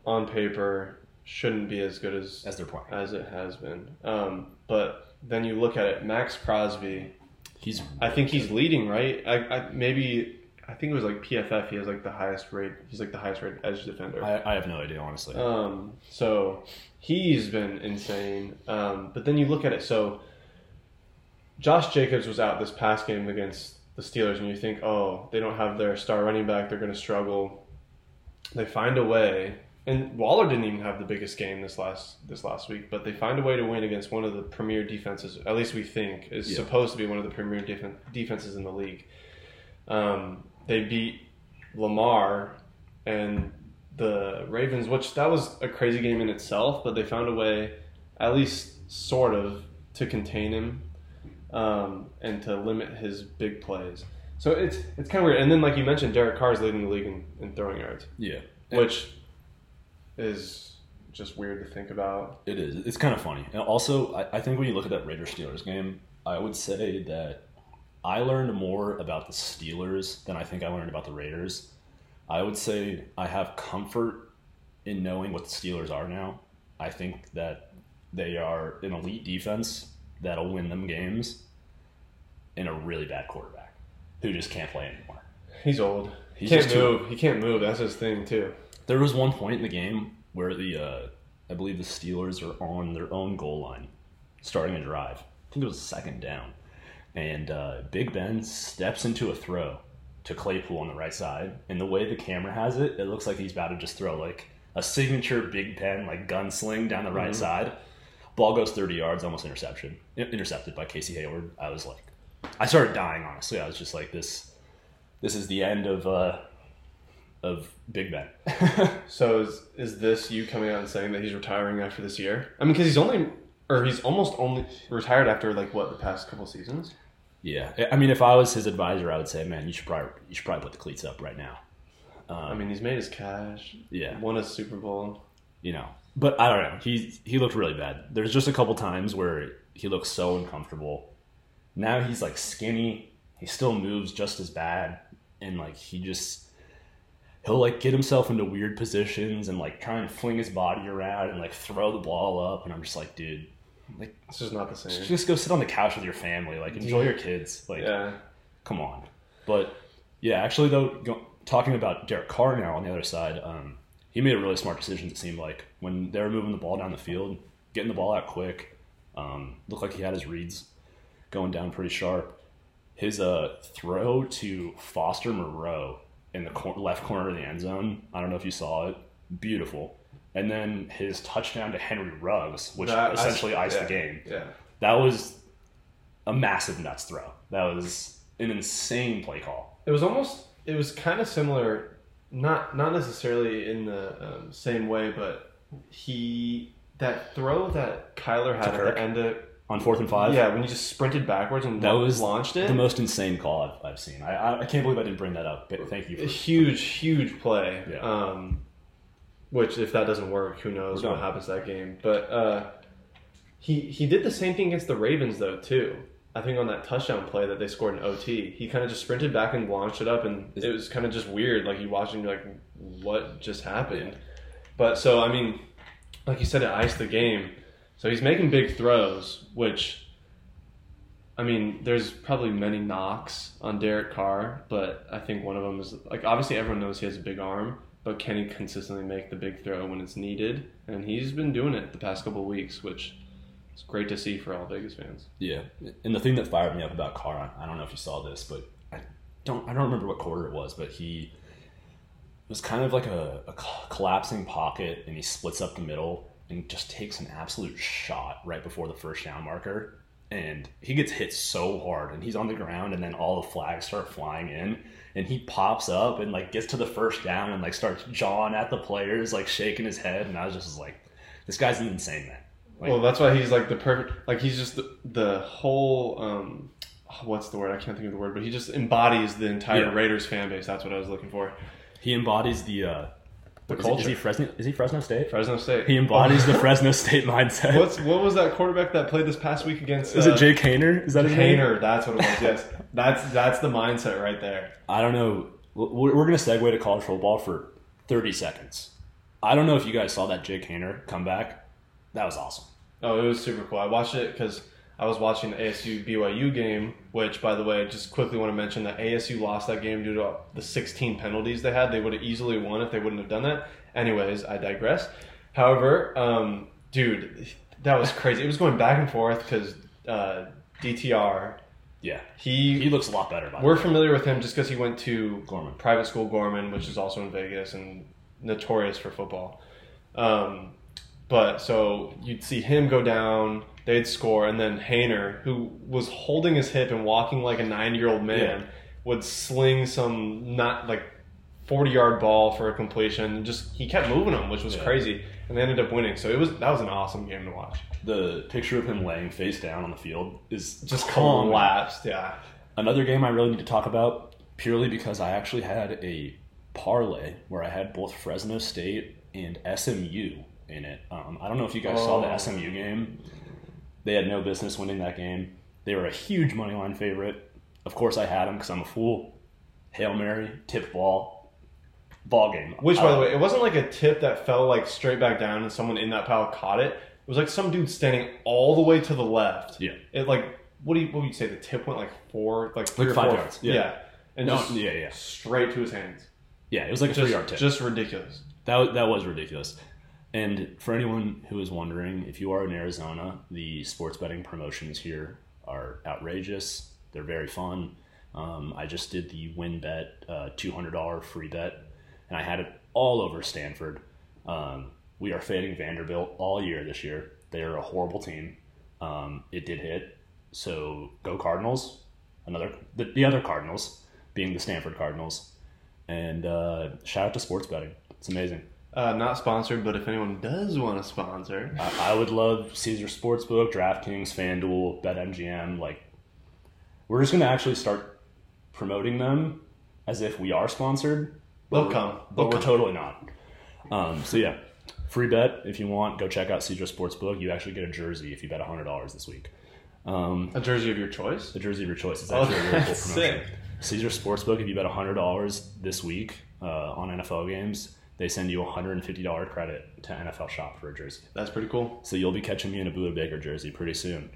on paper shouldn't be as good as As they're playing, as it has been. Um, but then you look at it, Maxx Crosby. he's I think he's leading, right? I, I maybe I think it was like PFF. He has like the highest rate. He's like the highest rate edge defender. I, I have no idea honestly. Um, so he's been insane. Um, but then you look at it. So Josh Jacobs was out this past game against the Steelers, and you think, oh, they don't have their star running back. They're going to struggle. They find a way. And Waller didn't even have the biggest game this last this last week, but they find a way to win against one of the premier defenses. At least we think is Yeah. supposed to be one of the premier defen defenses in the league. Um, they beat Lamar and the Ravens, which that was a crazy game in itself, but they found a way, at least sort of, to contain him um, and to limit his big plays. So it's it's kind of weird. And then, like you mentioned, Derek Carr is leading the league in, in throwing yards, yeah, which is just weird to think about. it is. It's kind of funny. And also, I, I think when you look at that Raiders Steelers game, I would say that I learned more about the Steelers than I think I learned about the Raiders. I would say I have comfort in knowing what the Steelers are now. I think that they are an elite defense that'll win them games and a really bad quarterback who just can't play anymore. He's old. He can't just too- move. He can't move. That's his thing too. There was one point in the game where the uh, I believe the Steelers are on their own goal line, starting a drive. I think it was second down, and uh, Big Ben steps into a throw to Claypool on the right side, and the way the camera has it, it looks like he's about to just throw like a signature Big Ben like gunsling down the right side. Ball goes thirty yards, almost interception, intercepted by Casey Hayward. I was like, I started dying. Honestly, I was just like, this, this is the end of uh, of Big Ben. So is is this you coming out and saying that he's retiring after this year? I mean, because he's only or he's almost only retired after like what the past couple seasons. Yeah, I mean, if I was his advisor, I would say, man, you should probably you should probably put the cleats up right now. Um, I mean, he's made his cash. yeah, Won a Super Bowl. you know, but I don't know. He he looked really bad. There's just a couple times where he looks so uncomfortable. Now he's like skinny. He still moves just as bad, and like he just he'll like get himself into weird positions and like try and fling his body around and like throw the ball up. And I'm just like, dude, like It's just not the same. just go sit on the couch with your family. Like enjoy your kids. Like Yeah. come on. But yeah, actually though, go, talking about Derek Carr now on the other side, um, he made a really smart decision. It seemed like when they were moving the ball down the field, getting the ball out quick, um, looked like he had his reads going down pretty sharp. His uh, throw to Foster Moreau in the cor- left corner of the end zone. I don't know if you saw it. Beautiful. And then his touchdown to Henry Ruggs, which That- I- essentially iced yeah, the game Yeah. that was a massive nuts throw. That was an insane play call. It was almost. It was kind of similar, not not necessarily in the um, same way, but he that throw that Kyler had at the end of On fourth and five, yeah when he just sprinted backwards and that was launched it. the most insane call I've, I've seen. I, I I can't believe I didn't bring that up. But thank you. a huge, huge play. Yeah. Um, which, if that doesn't work, who knows what happens that game? But uh, he he did the same thing against the Ravens though too. I think on that touchdown play that they scored in OT, he kind of just sprinted back and launched it up, and it was kind of just weird. Like you watching, you're like, what just happened? But so I mean, like you said, it iced the game. So he's making big throws, which I mean, there's probably many knocks on Derek Carr, but I think one of them is like obviously everyone knows he has a big arm, but can he consistently make the big throw when it's needed? And he's been doing it the past couple weeks, which is great to see for all Vegas fans. yeah, and the thing that fired me up about Carr, I don't know if you saw this, but I don't I don't remember what quarter it was, but he was kind of like a, a collapsing pocket, and he splits up the middle and just takes an absolute shot right before the first down marker. And he gets hit so hard, and he's on the ground, and then all the flags start flying in, and he pops up and like gets to the first down and like starts jawing at the players, like shaking his head, and I was just like, this guy's an insane man. Like, well, that's why he's like the perfect, like he's just the, the whole, um, what's the word? I can't think of the word, but he just embodies the entire Yeah. Raiders fan base. That's what I was looking for. he embodies the uh, The is he- Is he Fresno? Is he Fresno State? Fresno State. He embodies the Fresno State mindset. What's what was that quarterback that played this past week against? Is uh, it Jake Haener? Is that his name? Haener? That's what it was. Yes, that's that's the mindset right there. I don't know. We're, we're going to segue to college football for 30 seconds. I don't know if you guys saw that Jake Haener come back. That was awesome. Oh, it was super cool. I watched it because I was watching the ASU BYU game, which, by the way, just quickly want to mention that ASU lost that game due to the 16 penalties they had. They would have easily won if they wouldn't have done that. Anyways, I digress. However, um, dude, that was crazy. It was going back and forth because uh, DTR, Yeah. he, He looks a lot better. By we're familiar with him just because he went to Gorman. private school Gorman, which is also in Vegas and notorious for football. Um, but so you'd see him go down, they'd score, and then Haener, who was holding his hip and walking like a nine-year-old man, Yeah. would sling some not like forty-yard ball for a completion. and Just he kept moving them, which was Yeah. crazy, and they ended up winning. So it was that was an awesome game to watch. The picture of him laying face down on the field is Just collapsed, yeah. Another game I really need to talk about purely because I actually had a parlay where I had both Fresno State and SMU in it. Um, I don't know if you guys saw the Oh. SMU game. They had no business winning that game. They were a huge money line favorite. Of course, I had them because I'm a fool. Hail Mary, tip ball, ball game. Which, by the way, it wasn't like a tip that fell like straight back down and someone in that pile caught it. It was like some dude standing all the way to the left. Yeah. It like what do you what would you say? The tip went like four, like three Like or five four yards, Yeah. yeah. and No, just yeah, yeah. straight to his hands. yeah, it was like a Just, three yard tip. just ridiculous. That that was ridiculous. And for anyone who is wondering, if you are in Arizona, the sports betting promotions here are outrageous. They're very fun. Um, I just did the win bet, uh, two hundred dollar free bet, and I had it all over Stanford. Um, we are fading Vanderbilt all year this year. They are a horrible team. Um, it did hit, so go Cardinals. Another the, the other Cardinals being the Stanford Cardinals, and uh, shout out to sports betting. It's amazing. Uh, not sponsored, but if anyone does want to sponsor, I, I would love Caesar Sportsbook, DraftKings, FanDuel, BetMGM. Like, we're just gonna actually start promoting them as if we are sponsored. but They'll come. but They'll we're come. totally not. Um, so yeah, free bet if you want. Go check out Caesar Sportsbook. You actually get a jersey if you bet hundred dollars this week. Um, a jersey of your choice. the jersey of your choice is Oh, actually a really cool promotion. sick. Caesar Sportsbook, if you bet hundred dollars this week uh, on NFL games, they send you a hundred and fifty dollar credit to NFL Shop for a jersey. That's pretty cool. So you'll be catching me in a Budda Baker jersey pretty soon.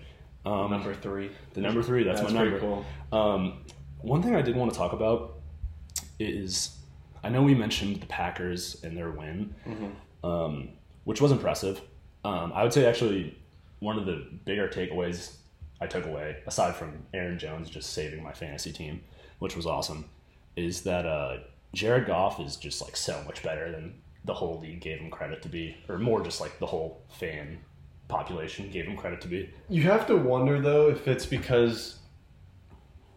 Um, Number three. the number three, that's, That's my pretty number. cool. Um, one thing I did want to talk about is I know we mentioned the Packers and their win, Mm-hmm. um, which was impressive. Um, I would say actually one of the bigger takeaways I took away, aside from Aaron Jones just saving my fantasy team, which was awesome, is that uh, Jared Goff is just like so much better than the whole league gave him credit to be, or more just like the whole fan population gave him credit to be. You have to wonder though if it's because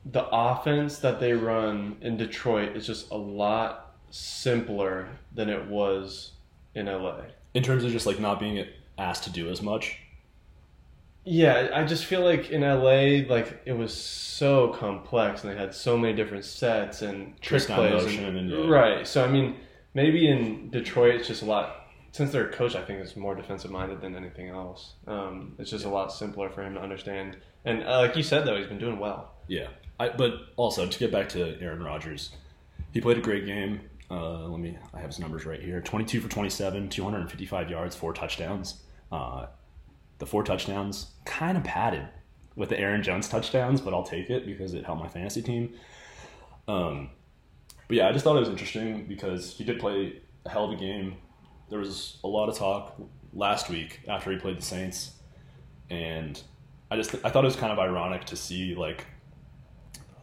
the offense that they run in Detroit is just a lot simpler than it was in LA. In terms of just like not being asked to do as much. Yeah, I just feel like in LA, like it was so complex, and they had so many different sets and trick on plays. motion And, and, yeah. Right. So I mean, maybe in Detroit, it's just a lot. Since their coach, I think, is more defensive minded than anything else. Um, it's just a lot simpler for him to understand. And uh, like you said, though, he's been doing well. Yeah, I, but also to get back to Aaron Rodgers, he played a great game. Uh, let me, I have his numbers right here: twenty-two for twenty-seven, two hundred and fifty-five yards, four touchdowns. Uh, the four touchdowns kind of padded with the Aaron Jones touchdowns, but I'll take it because it helped my fantasy team. Um, but yeah, I just thought it was interesting because he did play a hell of a game. There was a lot of talk last week after he played the Saints, and I just I thought it was kind of ironic to see like,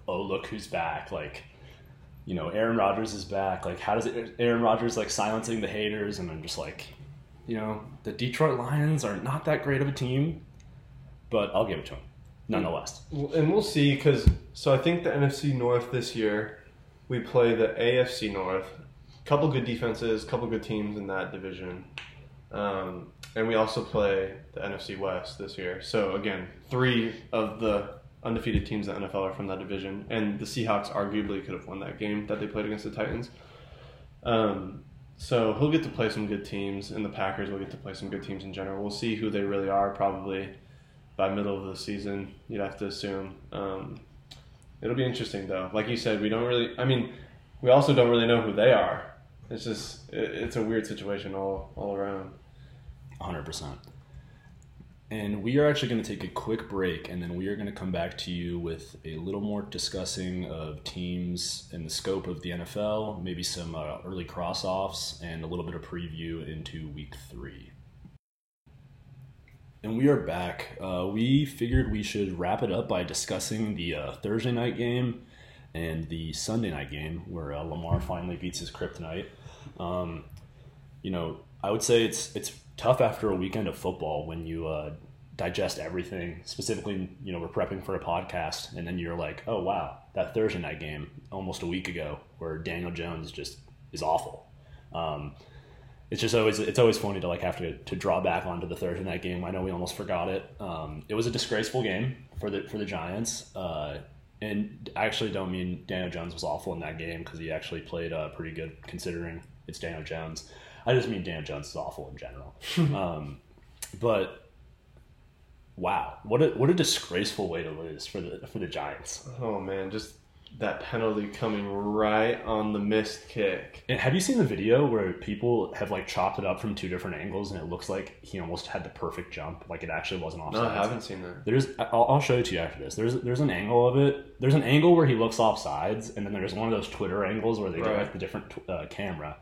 oh look who's back, like, you know Aaron Rodgers is back. Like, how does it Aaron Rodgers like silencing the haters, and I'm just like, you know, the Detroit Lions are not that great of a team, but I'll give it to them nonetheless. And we'll see, because so I think the NFC North this year, we play the AFC North. Couple good defenses, couple good teams in that division, um, and we also play the NFC West this year. So again, three of the undefeated teams in the NFL are from that division, and the Seahawks arguably could have won that game that they played against the Titans. Um, so he'll get to play some good teams, and the Packers will get to play some good teams in general. We'll see who they really are probably by middle of the season. You'd have to assume. Um, it'll be interesting though. Like you said, we don't really. I mean, we also don't really know who they are. It's just it, it's a weird situation all all around. 100%. And we are actually going to take a quick break and then we are going to come back to you with a little more discussing of teams and the scope of the NFL, maybe some uh, early cross offs, and a little bit of preview into week three. And we are back. Uh, we figured we should wrap it up by discussing the uh, Thursday night game and the Sunday night game where uh, Lamar finally beats his kryptonite. Um, you know, I would say it's it's tough after a weekend of football when you uh, digest everything. Specifically, you know, we're prepping for a podcast, and then you're like, oh wow, that Thursday night game almost a week ago where Daniel Jones just is awful. Um, it's just always it's always funny to like have to to draw back onto the Thursday night game. I know we almost forgot it. Um, it was a disgraceful game for the for the Giants. Uh, and I actually don't mean Daniel Jones was awful in that game because he actually played uh, pretty good considering it's Daniel Jones. I just mean Dan Jones is awful in general. um, but wow, what a what a disgraceful way to lose for the for the Giants. Oh man, just that penalty coming right on the missed kick. And have you seen the video where people have like chopped it up from two different angles and it looks like he almost had the perfect jump, like it actually wasn't offside? No, I haven't seen that. There's, I'll, I'll show it to you after this. There's, there's an angle of it. There's an angle where he looks off sides, and then there's one of those Twitter angles where they do Right. like the different uh, camera,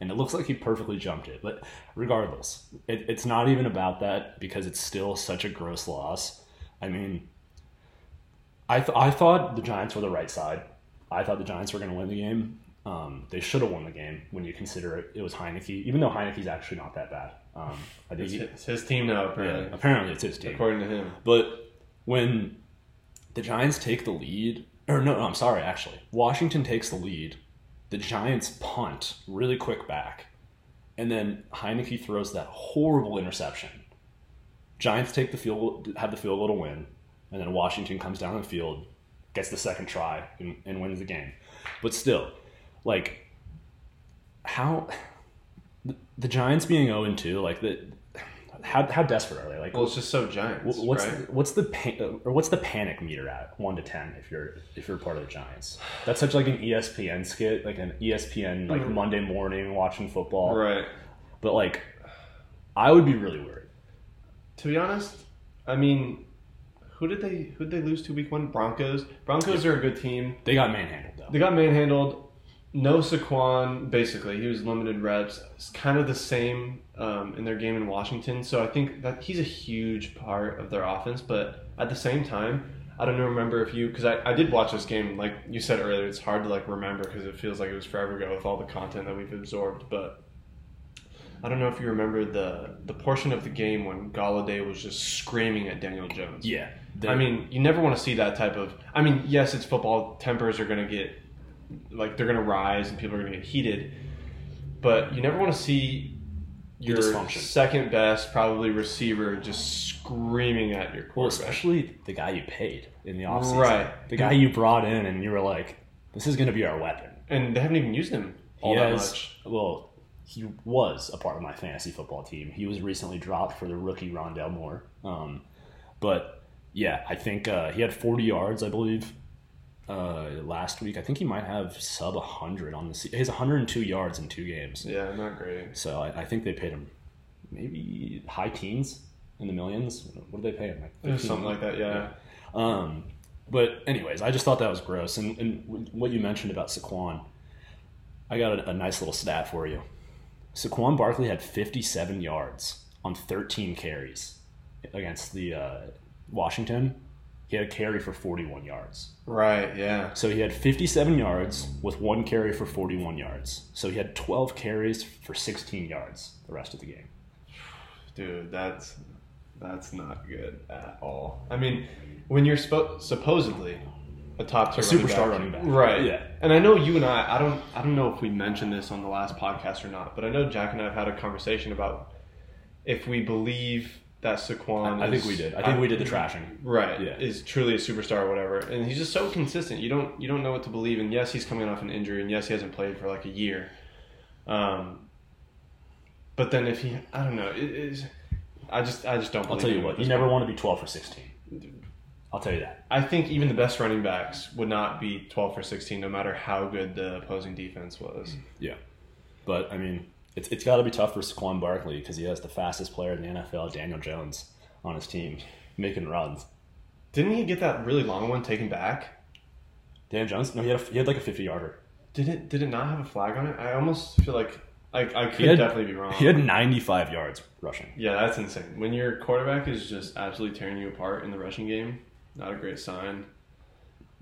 and it looks like he perfectly jumped it. But regardless, it, it's not even about that because it's still such a gross loss. I mean, I th- I thought the Giants were the right side. I thought the Giants were going to win the game. Um, they should have won the game when you consider it. It was Heinicke, even though Heinicke's actually not that bad. Um, I think It's he, his, it's his team now, yeah, apparently, apparently it's his team. according to him. But when the Giants take the lead, or no, no, I'm sorry, actually, Washington takes the lead. The Giants punt really quick back, and then Heinicke throws that horrible interception. Giants take the field, have the field goal to win, and then Washington comes down the field, gets the second try, and, and wins the game. But still, like, how the, Giants being 0 2, like the. How, how desperate are they? Like, Well, it's just so giant. What's right? what's the or what's the panic meter at one to ten if you're if you're part of the Giants? That's such like an ESPN skit, like an ESPN like Mhm. Monday morning watching football. Right. But like, I would be really worried. To be honest, I mean, who did they who did they lose to week one? Broncos. Broncos are a good team. They got manhandled though. They got manhandled. No Saquon, basically, he was limited reps. It's kind of the same um, in their game in Washington. So I think that he's a huge part of their offense. But at the same time, I don't remember if you because I, I did watch this game. Like you said earlier, it's hard to like remember because it feels like it was forever ago with all the content that we've absorbed. But I don't know if you remember the the portion of the game when Golladay was just screaming at Daniel Jones. Yeah, I mean, you never want to see that type of. I mean, yes, it's football. Tempers are going to get like they're going to rise and people are going to get heated, but you never want to see your second best probably receiver just screaming at your well, especially the guy you paid in the offseason. Right. The guy you brought in, and you were like, "This is going to be our weapon." and they haven't even used him all he that has, much. Well, he was a part of my fantasy football team. He was recently dropped for the rookie Rondale Moore. Um, but yeah, I think uh, he had 40 yards, I believe, uh, last week. I think he might have sub 100 on the season. He has 102 yards in two games. Yeah, not great. So I, I think they paid him maybe high teens in the millions. What did they pay him? Like 15 something like that. Yeah. um, but anyways, I just thought that was gross. And, and what you mentioned about Saquon, I got a, a nice little stat for you. Saquon Barkley had 57 yards on 13 carries against the uh, Washington. He had a carry for 41 yards. Right. Yeah. So he had 57 yards with one carry for 41 yards. So he had 12 carries for 16 yards the rest of the game. Dude, that's that's not good at all. I mean, when you're spo- supposedly a top tier superstar running back. right? Yeah. And I know you and I. I don't. I don't know if we mentioned this on the last podcast or not, but I know Jack and I have had a conversation about if we believe that Saquon. I think is- we did. I think we did the trashing. Right. Yeah. Is truly a superstar or whatever. And he's just so consistent. You don't you don't know what to believe. And yes, he's coming off an injury and yes, he hasn't played for like a year. Um but then if he I don't know, it is I just I just don't I'll tell you what, you never point. want to be 12 for 16. I'll tell you that. I think even the best running backs would not be 12 for 16 no matter how good the opposing defense was. Yeah. But, I mean, it's, it's got to be tough for Saquon Barkley because he has the fastest player in the NFL, Daniel Jones, on his team, making runs. Didn't he get that really long one taken back? Daniel Jones? No, he had, a, he had like a 50 yarder. Did it did it not have a flag on it? I almost feel like I, I could had- definitely be wrong. He had 95 yards rushing. Yeah, that's insane. When your quarterback is just absolutely tearing you apart in the rushing game, not a great sign.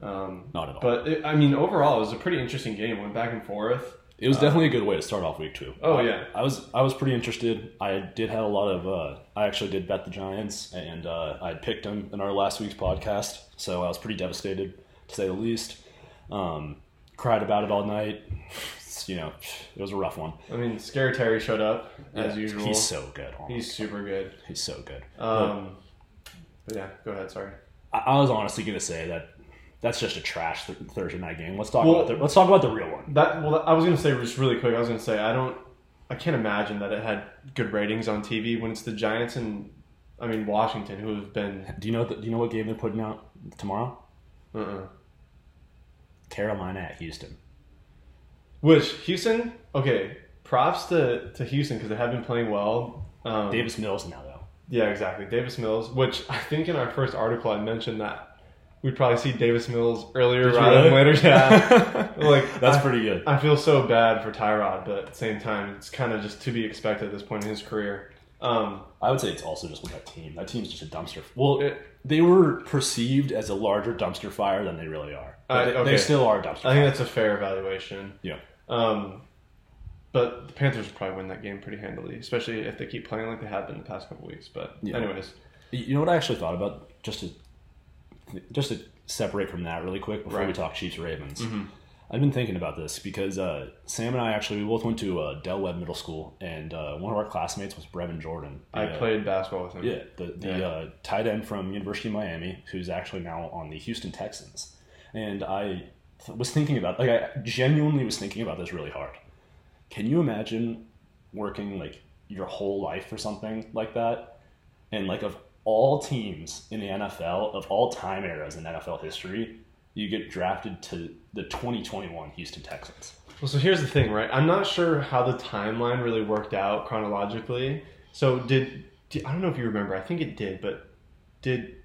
Um, Not at all. but it, I mean, overall, it was a pretty interesting game. Went back and forth. It was definitely a good way to start off week two. Oh, I- yeah. I was I was pretty interested. I did have a lot of. Uh, I actually did bet the Giants, and uh, I picked them in our last week's podcast. So I was pretty devastated, to say the least. Um, cried about it all night. It's, you know, it was a rough one. I mean, Scary Terry showed up as Yeah, usual. He's so good. Oh He's super good. he's so good. Um, but yeah, go ahead. Sorry. I, I was honestly going to say that that's just a trash th- Thursday night game. Let's talk Well- about the, let's talk about the real one. That well, I was gonna say just really quick. I was gonna say I don't. I can't imagine that it had good ratings on TV when it's the Giants and I mean Washington who have been. Do you know the, do you know what game they're putting out tomorrow? Uh-uh. Carolina at Houston. Which Houston? Okay, props to to Houston because they have been playing well. Um, Davis Mills now though. Yeah, exactly. Davis Mills, which I think in our first article I mentioned that we'd probably see Davis Mills earlier Did rather than later. Yeah, like That's I, pretty good. I feel so bad for Tyrod, but at the same time, it's kind of just to be expected at this point in his career. Um, I would say it's also just with that team. That team's just a dumpster. Well, It- they were perceived as a larger dumpster fire than they really are. I- they, okay. they still are a dumpster. I fire. think that's a fair evaluation. yeah. Um, but the Panthers will probably win that game pretty handily, especially if they keep playing like they have been the past couple weeks. But Yeah. anyways, You know what I actually thought about just to just to separate from that really quick before we talk Chiefs Ravens. Mhm. I've been thinking about this because uh, Sam and I actually we both went to uh, Del Webb Middle School, and uh, one of our classmates was Brevin Jordan. I the, uh, played basketball with him. Yeah, the, the Yeah. Uh, tight end from University of Miami, who's actually now on the Houston Texans. And I th- was thinking about, like, I genuinely was thinking about this really hard. Can you imagine working like your whole life for something like that? And like of all teams in the NFL, of all time eras in NFL history, you get drafted to the 2021 Houston Texans. Well, so here's the thing, right? I'm not sure how the timeline really worked out chronologically. So did, did I don't know if you remember? I think it did, but did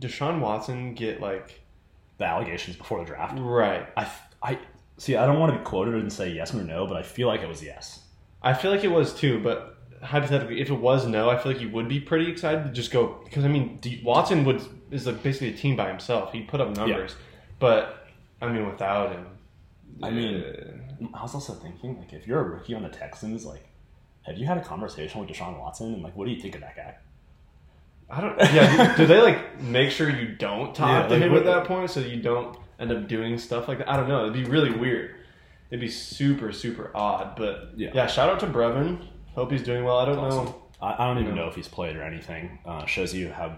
Deshaun Watson get like The allegations before the draft. right? I, I see. I don't want to be quoted and say yes or no, but I feel like it was yes. I feel like it was too, but hypothetically, if it was no, I feel like you would be pretty excited to just go because I mean, D- Watson would is like basically a team by himself. He'd put up numbers, but I mean, without him, I mean- uh, I was also thinking, like, if you're a rookie on the Texans, like, have you had a conversation with Deshaun Watson and like what do you think of that guy? I don't. Yeah. do, do they like make sure you don't talk Yeah, to like, him what- at that point, so you don't end up doing stuff like that? I don't know. It'd be really weird. It'd be super super odd. But Yeah. yeah, shout out to Brevin. Hope he's doing well. I don't Awesome. know. I, I don't even Yeah. know if he's played or anything. Uh, shows you how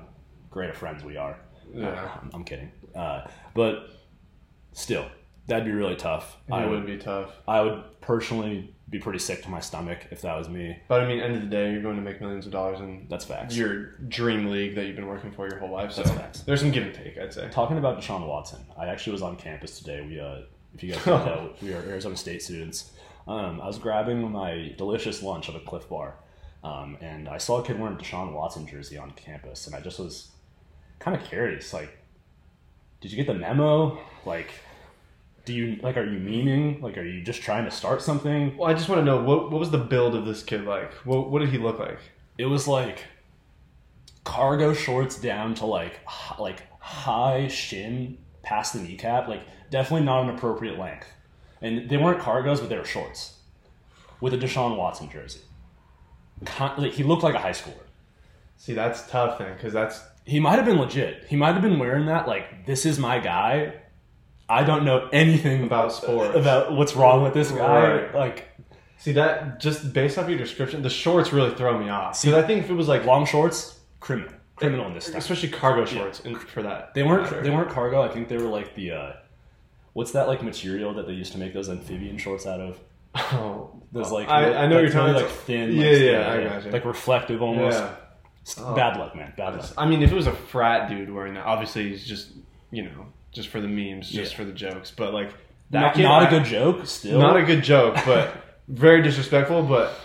great of friends we are. Yeah. Uh, I'm, I'm kidding. Uh, but still, that'd be really tough. I It would would be tough. I would personally be pretty sick to my stomach if that was me. But I mean, end of the day, you're going to make millions of dollars in That's facts. your dream league that you've been working for your whole life. So That's facts. there's some give and take, I'd say. Talking about Deshaun Watson, I actually was on campus today. We, uh, if you guys don't know, we are Arizona State students. Um, I was grabbing my delicious lunch at a Clif Bar, um, and I saw a kid wearing a Deshaun Watson jersey on campus, and I just was kind of curious. Like, did you get the memo? Like, do you like? Are you memeing? Like, are you just trying to start something? Well, I just want to know what what was the build of this kid like? What what did he look like? It was like cargo shorts down to like like high shin past the kneecap, like definitely not an appropriate length. And they weren't cargos, but they were shorts with a Deshaun Watson jersey. Con- like, he looked like a high schooler. See, that's tough then, because that's He might have been legit. He might have been wearing that like this is my guy. I don't know anything about sports. about what's wrong with this guy. Right. Like See that just based off your description, the shorts really throw me off. Because I think if it was like, long shorts, criminal, criminal in this time. especially cargo shorts, in, for that They weren't. matter. They weren't cargo. I think they were like the. Uh, what's that like material that they used to make those amphibian shorts out of? Oh, Those like I, I know like, you're talking really, like thin. Yeah, like, yeah, I got you. Like reflective almost. yeah. Oh. Bad luck, man. Bad luck. I mean, if it was a frat dude wearing that, obviously he's just you know just for the memes, just Yeah. for the jokes. But like that Not, kid, not a good joke. Still, not a good joke, but very disrespectful. But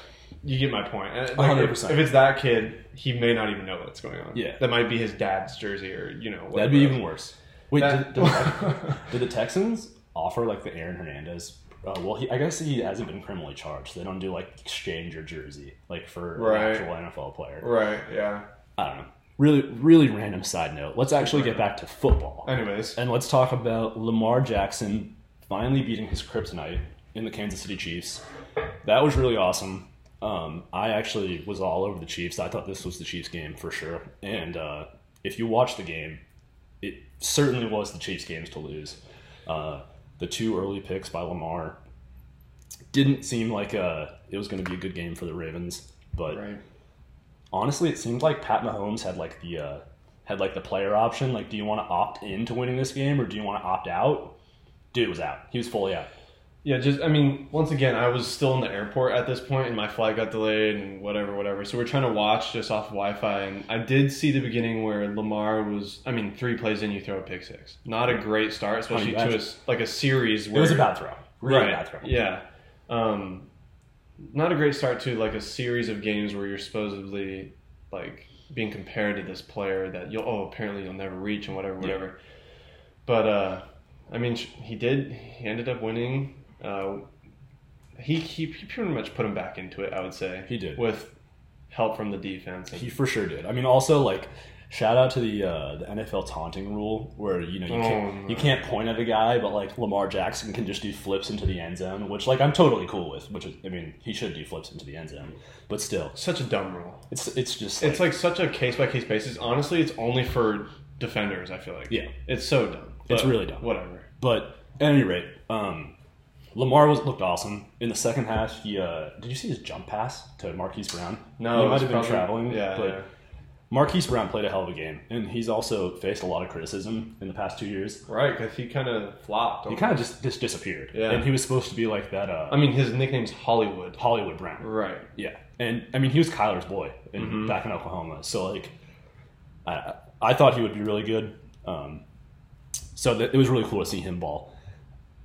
you get my point. Like, if, 100%. if it's that kid, he may not even know what's going on. Yeah. that might be his dad's jersey, or you know, whatever. That'd be even worse. Wait, That- did, did, did the Texans offer like the Aaron Hernandez? Uh, well, he, I guess he hasn't been criminally charged. They don't do like exchange your jersey like for Right. an actual NFL player. right? Yeah. I don't know. Really, really random side note. Let's actually get back to football. Anyways, And let's talk about Lamar Jackson finally beating his kryptonite in the Kansas City Chiefs. That was really awesome. Um, I actually was all over the Chiefs. I thought this was the Chiefs game for sure. And uh, if you watch the game, certainly was the Chiefs games to lose. Uh, the two early picks by Lamar didn't seem like uh, it was going to be a good game for the Ravens, but right. honestly, it seemed like Pat Mahomes had like the uh, had like the player option. Like, do you want to opt into winning this game or do you want to opt out? Dude was out. He was fully out. Yeah, just I mean, once again, I was still in the airport at this point, and my flight got delayed, and whatever, whatever. So we're trying to watch just off Wi-Fi, and I did see the beginning where Lamar was. I mean, three plays in, you throw a pick six. Not a great start, especially you to a, like a series. Where It was a bad throw. Really right? bad throw. Yeah, um, not a great start to like a series of games where you're supposedly like being compared to this player that you'll oh apparently you'll never reach and whatever, whatever. But uh, I mean, he did. He ended up winning. Uh, he, he he pretty much put him back into it. I would say He did. with help from the defense. And, He for sure did. I mean, also like shout out to the uh, the NFL taunting rule where you know you Oh, can't you no. can't point at a guy, but like Lamar Jackson can just do flips into the end zone, which like I'm totally cool with. Which is, I mean, he should do flips into the end zone, but still, such a dumb rule. it's it's just It's like such a case by case basis. Honestly, it's only for defenders. I feel like Yeah. it's so dumb. It's really dumb. Whatever. But at any rate, um, Lamar was looked awesome in the second half. He uh, did you see his jump pass to Marquise Brown? No, he might have been traveling. Yeah, but yeah. Marquise Brown played a hell of a game, and he's also faced a lot of criticism in the past two years. Right, because he kind of flopped. He kind of just just disappeared. Yeah. and he was supposed to be like that uh, I mean, his nickname's Hollywood. Hollywood Brown. Right. Yeah, and I mean he was Kyler's boy in, Mm-hmm. back in Oklahoma. So like, I I thought he would be really good. Um, so that, it was really cool to see him ball.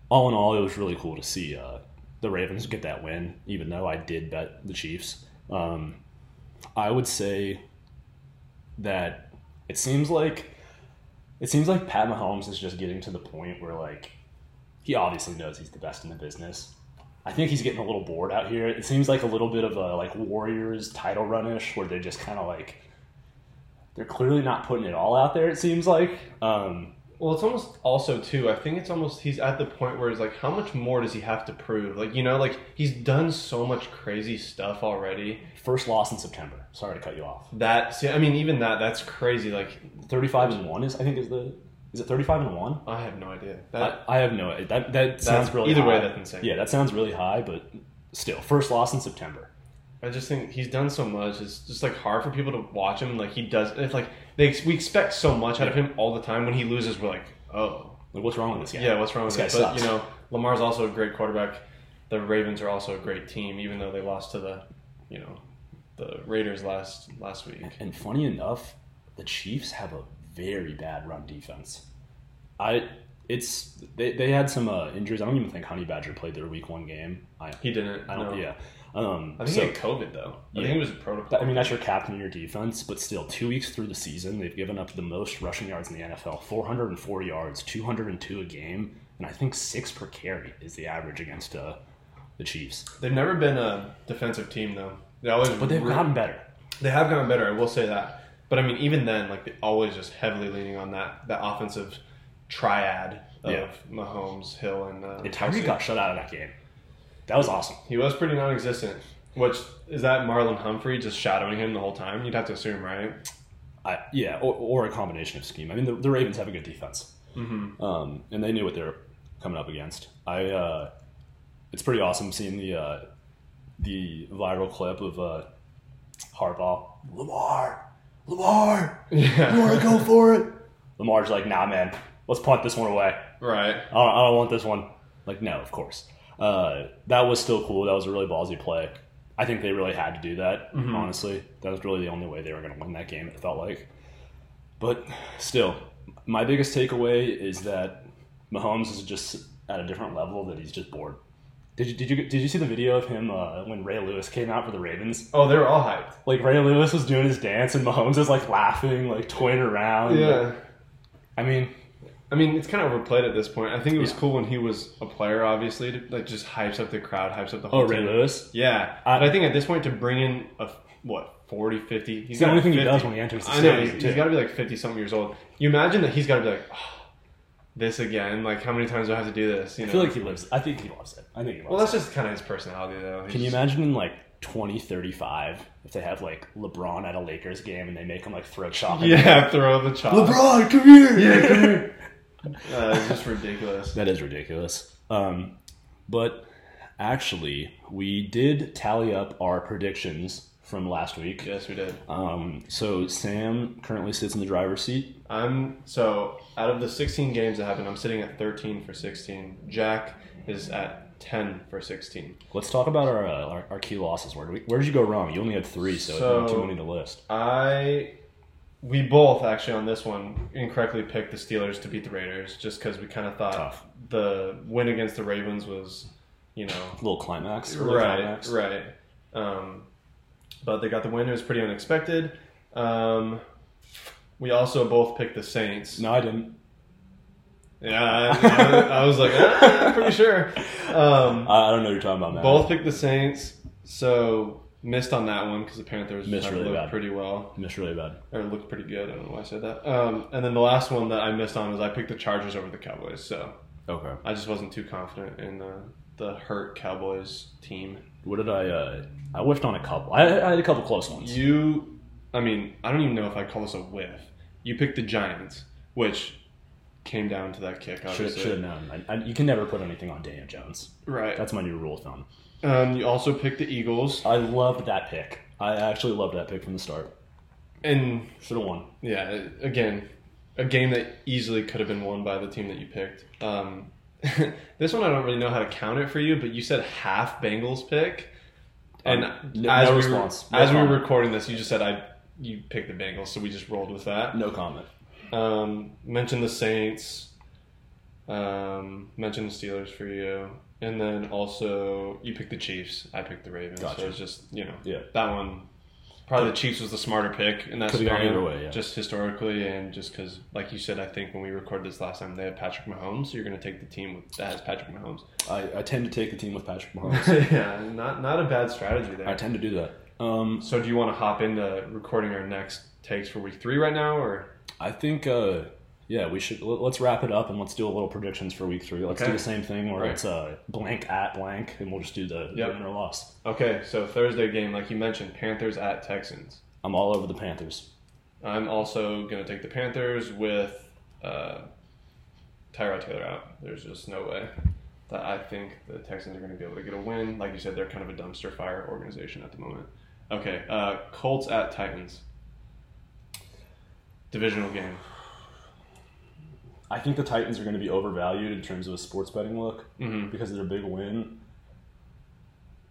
All in all, it was really cool to see uh, the Ravens get that win, even though I did bet the Chiefs. Um, I would say that it seems like it seems like Pat Mahomes is just getting to the point where like he obviously knows he's the best in the business. I think he's getting a little bored out here. It seems like a little bit of a like Warriors title runish where they're just kind of like they're clearly not putting it all out there. It seems like, um, Well, it's almost also too. I think it's almost he's at the point where it's like, how much more does he have to prove? Like you know, like he's done so much crazy stuff already. First loss in September. Sorry to cut you off. That see, I mean, even that that's crazy. Like Thirty-five and one is I think is the is it thirty-five and one? I have no idea. I, That I have no that that sounds really either way, high. that's insane. Yeah, that sounds really high, but still, first loss in September. I just think he's done so much. It's just like hard for people to watch him. Like he does. It's like they we expect so much out of him all the time. When he loses, we're like, oh, Like, what's wrong with this guy? yeah, what's wrong with This guy But sucks. you know, Lamar's also a great quarterback. The Ravens are also a great team, even though they lost to the, you know, the Raiders last last week. And funny enough, the Chiefs have a very bad run defense. I it's they, they had some uh, injuries. I don't even think Honey Badger played their week one game. I He didn't. I don't no. yeah. Um, I think so- he had COVID though. I Yeah. think he was a protocol. I mean, that's your captain of your defense, but still, two weeks through the season, they've given up the most rushing yards in the NFL 404 yards, 202 a game, and I think six per carry is the average against uh, the Chiefs. They've never been a defensive team though. They always, But they've re- gotten better. They have gotten better. I will say that. But I mean, even then, like they always just heavily leaning on that that offensive triad of Yeah. Mahomes, Hill, and uh, And Tyreek got shut out of that game. That was awesome. He was pretty non-existent. Which is that Marlon Humphrey just shadowing him the whole time? You'd have to assume, right? I, yeah, or, or a combination of scheme. I mean, the, the Ravens have a good defense, Mm-hmm. um, and they knew what they were coming up against. I, uh, it's pretty awesome seeing the uh, the viral clip of uh, Harbaugh, Lamar, Lamar, Yeah. you want to go for it? Lamar's like, Nah, man, let's punt this one away. Right. I don't, I don't want this one. Like, no, of course. Uh, that was still cool. That was a really ballsy play. I think they really had to do that, honestly. That was really the only way they were going to win that game, it felt like. But still, my biggest takeaway is that Mahomes is just at a different level, that he's just bored. Did you, did you, did you see the video of him uh, when Ray Lewis came out for the Ravens? Oh, they were all hyped. Like, Ray Lewis was doing his dance, and Mahomes is like laughing, like toying around. Yeah. I mean, I mean, it's kind of overplayed at this point. I think it was Yeah. cool when he was a player, obviously, to, like just hypes up the crowd, hypes up the oh, whole oh, Ray team. Lewis? Yeah, I- but I think at this point to bring in a what 40, 50, he's the only thing he does when he enters the I know he's, he's got to be like fifty something years old. You imagine that he's got to be like, oh, this again. Like how many times do I have to do this? You I feel like he lives. I think he loves it. I think he loves it. well, it. that's just kind of his personality, though. He's Can you imagine in like 2035 if they have like LeBron at a Lakers game and they make him like throw him? Yeah, throw the chop. LeBron, come here. Yeah, come here. Uh, it's just ridiculous. That is ridiculous. Um, but actually, we did tally up our predictions from last week. Yes, we did. Um, so Sam currently sits in the driver's seat. I'm so out of the 16 games that happened, I'm sitting at 13 for 16. Jack is at 10 for 16. Let's talk about our uh, our, our key losses. Where did we, where did you go wrong? You only had three, so, So- too many to list. I we both actually on this one incorrectly picked the Steelers to beat the Raiders just because we kind of thought Tough. the win against the Ravens was, you know, a little climax. early right, climax. right. Um, but they got the win. It was pretty unexpected. Um, we also both picked the Saints. No, I didn't. Yeah, I, I, I was like, ah, I'm pretty sure. Um, I I don't know what you're talking about, man. both picked the Saints, so missed on that one because the Panthers Missed really looked bad. pretty well. Missed really bad. or looked pretty good. I don't know why I said that. Um, and then the last one that I missed on was I picked the Chargers over the Cowboys. So Okay. I just wasn't too confident in uh, the hurt Cowboys team. What did I? Uh, I whiffed on a couple. I, I had a couple close ones. You, I mean, I don't even know if I call this a whiff. You picked the Giants, which came down to that kick. Should should have known. I, I, you can never put anything on Daniel Jones. right. That's my new rule of thumb. Um, you also picked the Eagles, I loved that pick. I actually loved that pick from the start. and Should have won. yeah, again, a game that easily could have been won by the team that you picked. Um, this one I don't really know how to count it for you, but you said half Bengals pick, and Um, no- as no we response. Were, No as we were recording this, you just said I you picked the Bengals, so we just rolled with that. No comment. Um, mentioned the Saints. Um, mentioned the Steelers for you, and then also you picked the Chiefs. I picked the Ravens. Gotcha. So it's just you know Yeah. that one. Probably the Chiefs was the smarter pick in that scenario, either way, yeah. just historically, and just because, like you said, I think when we recorded this last time, they had Patrick Mahomes. So you're going to take the team with, that has Patrick Mahomes. I, I tend to take the team with Patrick Mahomes. yeah, not not a bad strategy there. I tend to do that. Um, so do you want to hop into recording our next takes for week three right now, or I think uh, Yeah, we should. let- Let's wrap it up and let's do a little predictions for week three. Let's Okay. do the same thing where Right. it's uh, blank at blank, and we'll just do the Yep. win or loss. Okay, so Thursday game, like you mentioned, Panthers at Texans. I'm all over the Panthers. I'm also going to take the Panthers with uh, Tyrod Taylor out. There's just no way that I think the Texans are going to be able to get a win. Like you said, they're kind of a dumpster fire organization at the moment. Okay, uh, Colts at Titans. Divisional game. I think the Titans are going to be overvalued in terms of a sports betting look Mm-hmm. because of their big win.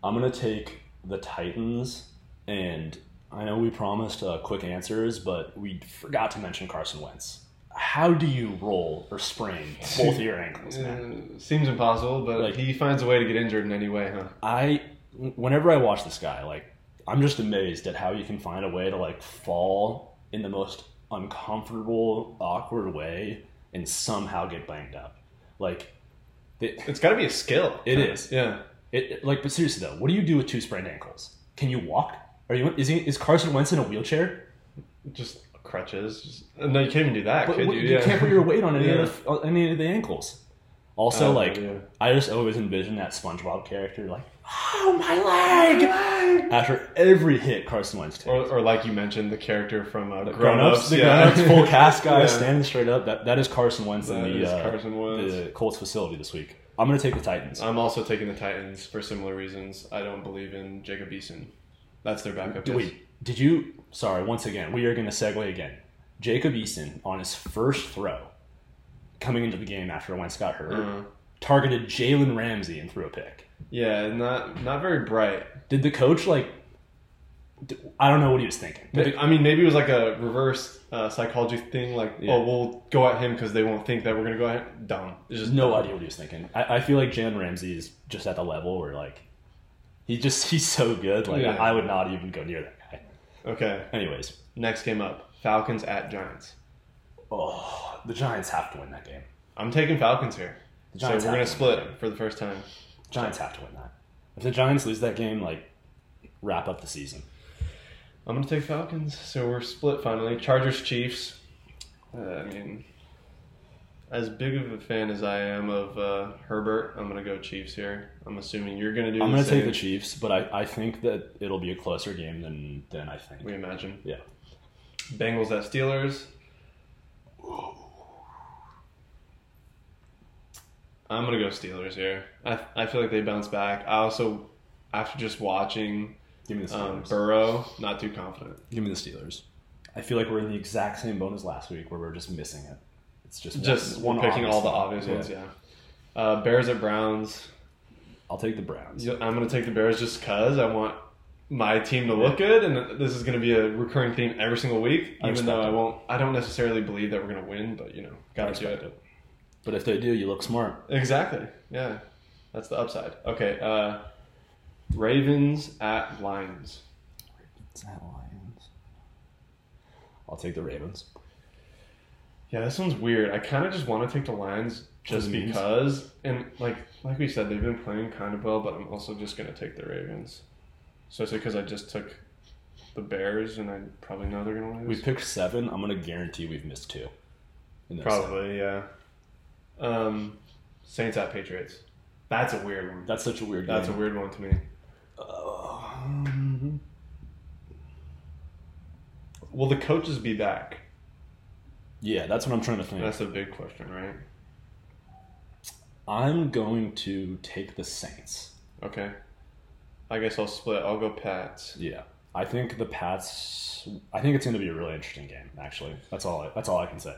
I'm going to take the Titans, and I know we promised uh, quick answers, but we forgot to mention Carson Wentz. How do you roll or sprain both of your ankles, man? Uh, seems impossible, but Like- he finds a way to get injured in any way, huh? I, whenever I watch this guy, like, I'm just amazed at how you can find a way to like fall in the most uncomfortable, awkward way and somehow get banged up. Like, it, It's got to be a skill. It is. Yeah. it, it- like, but seriously though, what do you do with two sprained ankles? Can you walk? Are you is he is Carson Wentz in a wheelchair? Just crutches. Just, no, you can't even do that, But could what- you? you Yeah. can't put your weight on any Yeah. of the, any of the ankles. Also, Uh, like yeah. I just always envision that SpongeBob character, like, oh my leg, after every hit Carson Wentz takes. Or, or like you mentioned, the character from uh, The Grown Ups. the yeah. grown-ups, full cast guy Yeah. standing straight up. That that is Carson Wentz in the is uh, Carson Wentz. the Colts facility this week. I'm gonna take the Titans. I'm also taking the Titans for similar reasons. I don't believe in Jacob Eason. That's their backup. D- Wait, did you? Sorry, once again, we are gonna segue again. Jacob Eason on his first throw, coming into the game after Wentz got hurt, Uh, targeted Jalen Ramsey and threw a pick. Yeah, not not very bright. Did the coach like? I don't know what he was thinking. The- I mean, maybe it was like a reverse uh, psychology thing. Like, Yeah. oh, we'll go at him because they won't think that we're gonna go at him. Dumb. It's just no dumb. idea what he was thinking. I, I feel like Jalen Ramsey is just at the level where like he just he's so good. Like Yeah. I, would not even go near that guy. Okay, Anyways, next game up: Falcons at Giants. oh, the Giants have to win that game. I'm taking Falcons here. So we're gonna have to win split for the first time. Giants have to win that. If the Giants lose that game, like wrap up the season. I'm gonna take Falcons. So we're split finally. Chargers Chiefs. Uh, I mean, as big of a fan as I am of uh, Herbert, I'm gonna go Chiefs here. I'm assuming you're gonna do. I'm going to take the Chiefs, but I, I think that it'll be a closer game than than I think. We imagine. Yeah. Bengals at Steelers. I'm gonna go Steelers here. I I feel like they bounce back. I also, after just watching Give me the um, Steelers. Burrow, not too confident. Give me the Steelers. I feel like we're in the exact same boat as last week, where we're just missing it. It's just Just one, one picking all the obvious obvious ones. Yeah. Uh, Bears at Browns. I'll take the Browns. I'm going to take the Bears just because I want my team to look good, and this is going to be a recurring theme every single week. Even though I won't, I don't necessarily believe that we're going to win, but you know, I got to do it. it. But if they do, you look smart. Exactly. Yeah, that's the upside. Okay, uh, Ravens at Lions. It's at Lions. I'll take the Ravens. Yeah, this one's weird. I kind of just want to take the Lions just For the because, and like like we said, they've been playing kind of well, but I'm also just going to take the Ravens. Especially because I just took the Bears, and I probably know they're going to lose. We picked seven. I'm going to guarantee we've missed two. in those seven. Probably, yeah. Um, Saints at Patriots. That's a weird one. That's such a weird one. That's a weird one to me. Um, Will the coaches be back? yeah, that's what I'm trying to think. That's a big question, right? I'm going to take the Saints. Okay. I guess I'll split. I'll go Pats. Yeah, I think the Pats. I think it's going to be a really interesting game. Actually, that's all. I, that's all I can say.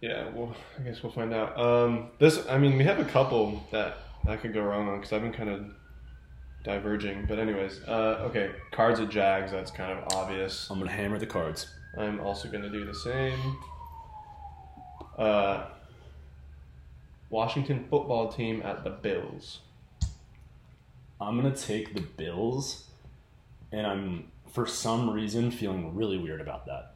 Yeah, well, I guess we'll find out. Um, this, I mean, we have a couple that I could go wrong on because I've been kind of diverging. But anyways, uh, okay, Cards at Jags. That's kind of obvious. I'm going to hammer the cards. I'm also going to do the same. Uh, Washington football team at the Bills. I'm going to take the Bills, and I'm for some reason feeling really weird about that.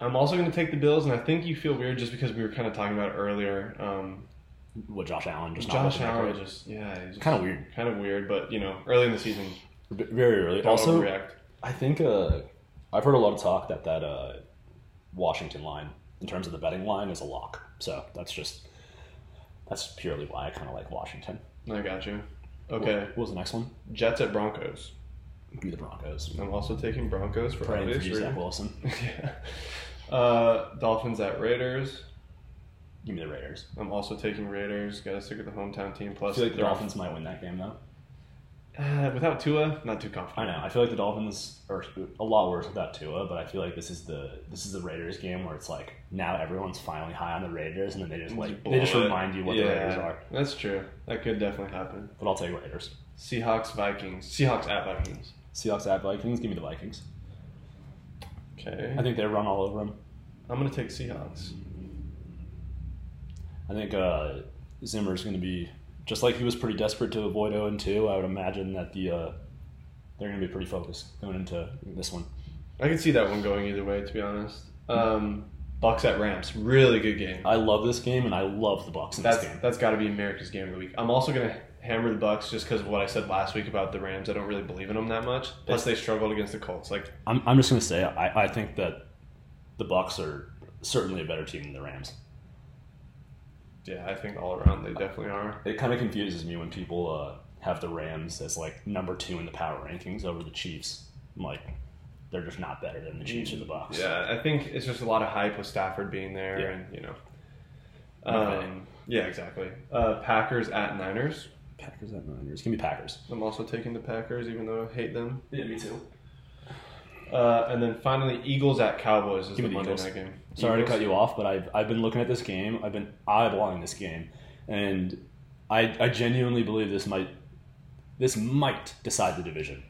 I'm also going to take the Bills, and I think you feel weird just because we were kind of talking about earlier. Um, What Josh Allen just not Josh Allen just yeah, he's just Kind of weird. kind of weird, but you know, early in the season, Very early. Also, overreact. I think uh, I've heard a lot of talk that that uh, Washington line in terms of the betting line is a lock. So that's just that's purely why I kind of like Washington. I got you. Okay, What was the next one? Jets at Broncos. Be the Broncos. I'm also taking Broncos for Praying for obvious you, Zach. Wilson. yeah. Uh, Dolphins at Raiders. Give me the Raiders. I'm also taking Raiders. Got to stick with the hometown team. I Plus, feel like the they're Dolphins might win that game though. Uh, without Tua, not too confident. I know. I feel like the Dolphins are a lot worse without Tua, but I feel like this is the this is the Raiders game where it's like now everyone's finally high on the Raiders, and then they just like they just Blow it. remind you what the Raiders are. That's true. That could definitely happen. But I'll take Raiders. Seahawks, Vikings. Seahawks at Vikings. Seahawks at Vikings. Give me the Vikings. Okay. I think they run all over him. I'm gonna take Seahawks. I think uh, Zimmer's going to be just like he was pretty desperate to avoid 0 and 2. I would imagine that the uh, they're going to be pretty focused going into this one. I can see that one going either way. To be honest. Um, Bucs at Rams. Really good game. I love this game, and I love the Bucs in That's this game. that's got to be America's game of the week. I'm also gonna hammer the Bucs just because of what I said last week about the Rams. I don't really believe in them that much. Plus, they struggled against the Colts. Like, I'm, I'm just going to say I, I think that the Bucs are certainly a better team than the Rams. yeah, I think all around they definitely are. It kind of confuses me when people uh, have the Rams as like number two in the power rankings over the Chiefs. I'm like, they're just not better than the Chiefs or the Bucs. Yeah, I think it's just a lot of hype with Stafford being there, Yeah. and you know. Okay. Um, yeah, exactly. Uh, Packers at Niners. Packers at Niners. Give me Packers. I'm also taking the Packers, even though I hate them. Yeah, me too. Uh, and then finally, Eagles at Cowboys is Give me the the Monday Eagles. night game. Sorry Eagles? to cut you off, but I've, I've been looking at this game. I've been eyeballing this game, and I, I genuinely believe this might this might decide the division.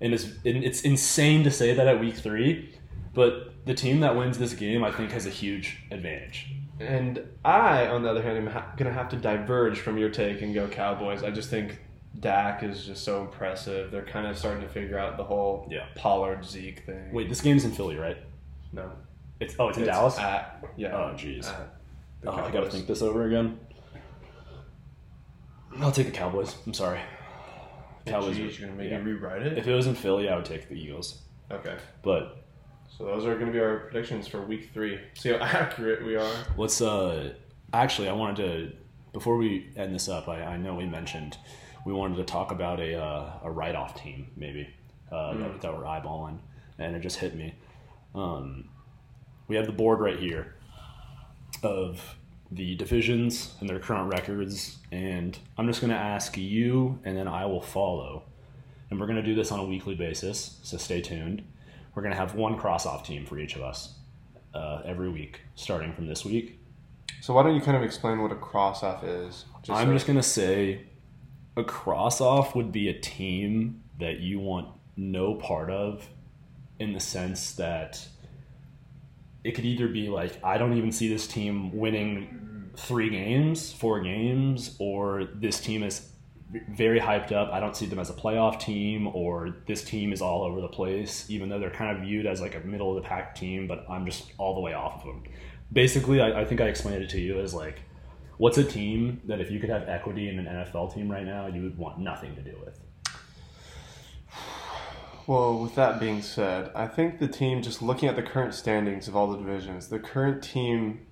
And it's and it's insane to say that at week three, but the team that wins this game, I think, has a huge advantage. And I, on the other hand, am ha- going to have to diverge from your take and go Cowboys. I just think Dak is just so impressive. They're kind of starting to figure out the whole Yeah. Pollard Zeke thing. Wait, this game's in Philly, right? no, It's oh, it's in It's Dallas. At, yeah. Oh, jeez. Oh, I gotta think this over again. I'll take the Cowboys. I'm sorry. Cowboys. Jeez, you're gonna make yeah. me rewrite it. If it was in Philly, I would take the Eagles. Okay. But So those are going to be our predictions for week three. See how accurate we are. let's. uh Actually, I wanted to before we end this up. I, I know we mentioned we wanted to talk about a uh, a write off team maybe uh, that, that we're eyeballing, and it just hit me. Um, we have the board right here of the divisions and their current records, and I'm just going to ask you, and then I will follow. And we're going to do this on a weekly basis, so stay tuned. We're going to have one cross off team for each of us uh, every week, starting from this week. So why don't you kind of explain what a cross off is? I'm just going to say a cross off would be a team that you want no part of in the sense that it could either be like, I don't even see this team winning three games, four games, or this team is very hyped up. I don't see them as a playoff team, or this team is all over the place, even though they're kind of viewed as like a middle of the pack team, but I'm just all the way off of them. Basically, I, I think I explained it to you as like, what's a team that if you could have equity in an NFL team right now, you would want nothing to do with? Well, with that being said, I think the team, just looking at the current standings of all the divisions, the current team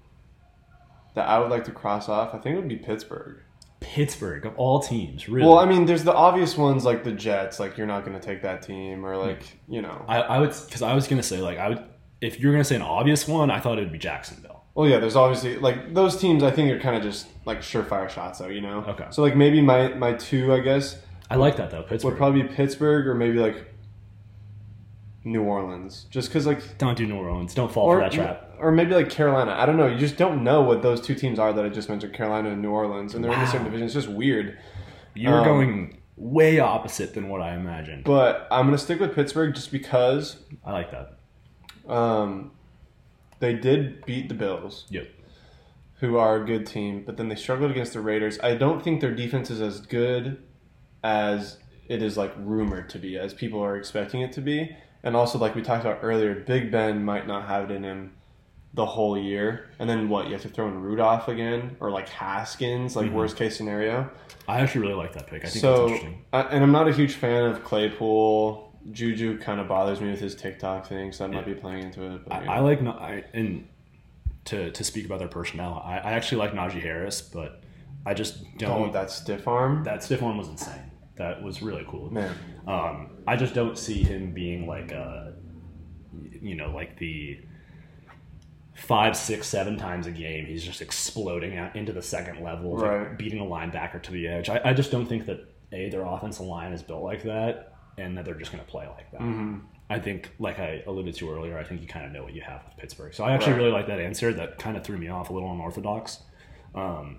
that I would like to cross off, I think it would be Pittsburgh. Pittsburgh, of all teams, really. Well, I mean, there's the obvious ones like the Jets, like you're not going to take that team, or like you know. I, I would because I was gonna say like I would if you're gonna say an obvious one, I thought it would be Jacksonville. Well, yeah, there's obviously like those teams. I think are kind of just like surefire shots, though. You know. Okay. So like maybe my my two, I guess, I like that though. Pittsburgh. would probably be Pittsburgh or maybe like New Orleans, just because like Don't do New Orleans. Don't fall or for that trap. Or maybe like Carolina. I don't know. You just don't know what those two teams are that I just mentioned, Carolina and New Orleans, and they're in the same division. It's just weird. You're um, going way opposite than what I imagined. But I'm gonna stick with Pittsburgh just because I like that. um, they did beat the Bills. Yep. who are a good team, but then they struggled against the Raiders. I don't think their defense is as good as it is like rumored to be, as people are expecting it to be. And also, like we talked about earlier, Big Ben might not have it in him the whole year. And then what? You have to throw in Rudolph again, or like Haskins, like Mhm. worst case scenario. I actually really like that pick. I think that's So, interesting. I, and I'm not a huge fan of Claypool. Juju kind of bothers me with his TikTok thing, so that might be playing into it. But, I, yeah. I like not I, and to to speak about their personnel. I, I actually like Najee Harris, but I just don't. Oh, that stiff arm. that stiff arm was insane. That was really cool. Man. Um, I just don't see him being like a, you know, like the five, six, seven times a game. He's just exploding out into the second level, like beating a linebacker to the edge. I, I just don't think that a their offensive line is built like that, and that they're just going to play like that. Mm-hmm. I think, like I alluded to earlier, I think you kind of know what you have with Pittsburgh. So I actually Right. really like that answer. That kind of threw me off a little unorthodox. Um,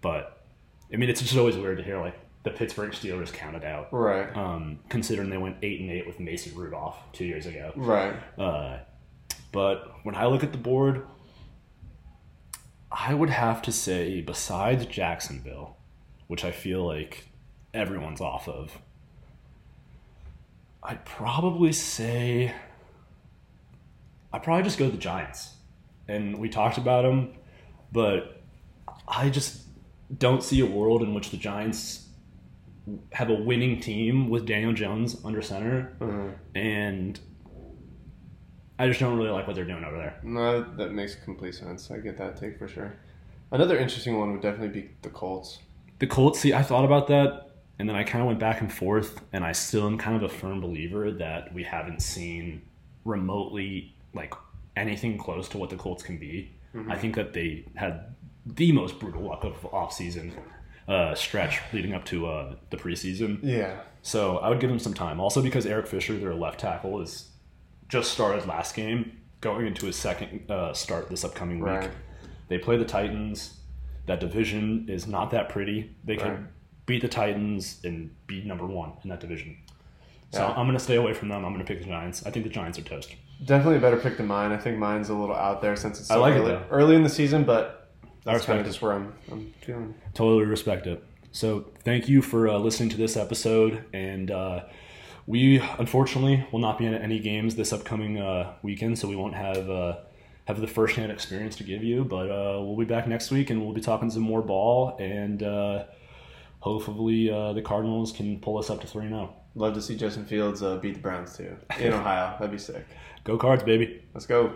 but I mean, it's just always weird to hear like the Pittsburgh Steelers counted out, Right. um, considering they went eight and eight with Mason Rudolph two years ago. Right. Uh, but when I look at the board, I would have to say, besides Jacksonville, which I feel like everyone's off of, I'd probably say I'd probably just go the Giants. And we talked about them, but I just don't see a world in which the Giants have a winning team with Daniel Jones under center Mhm. and I just don't really like what they're doing over there. No, that makes complete sense. I get that take for sure. Another interesting one would definitely be the Colts. The Colts, see, I thought about that, and then I kind of went back and forth, and I still am kind of a firm believer that we haven't seen remotely like anything close to what the Colts can be. I think that they had the most brutal luck of offseason uh, stretch leading up to uh, the preseason. Yeah. So I would give them some time. Also because Eric Fisher, their left tackle, is just started last game, going into his second uh, start this upcoming week. Right. They play the Titans. That division is not that pretty. They could Right. beat the Titans and be number one in that division. So Yeah. I'm going to stay away from them. I'm going to pick the Giants. I think the Giants are toast. Definitely a better pick than mine. I think mine's a little out there since it's I so like it, early, though. early in the season, but that's respect kind of it. just where I'm, I'm feeling. Totally respect it. So thank you for uh, listening to this episode, and uh, we unfortunately will not be in any games this upcoming uh, weekend, so we won't have uh, have the first hand experience to give you. But uh, we'll be back next week, and we'll be talking some more ball, and uh, hopefully uh, the Cardinals can pull us up to three oh. zero. Love to see Justin Fields uh, beat the Browns too in Ohio. That'd be sick. Go Cards, baby! Let's go.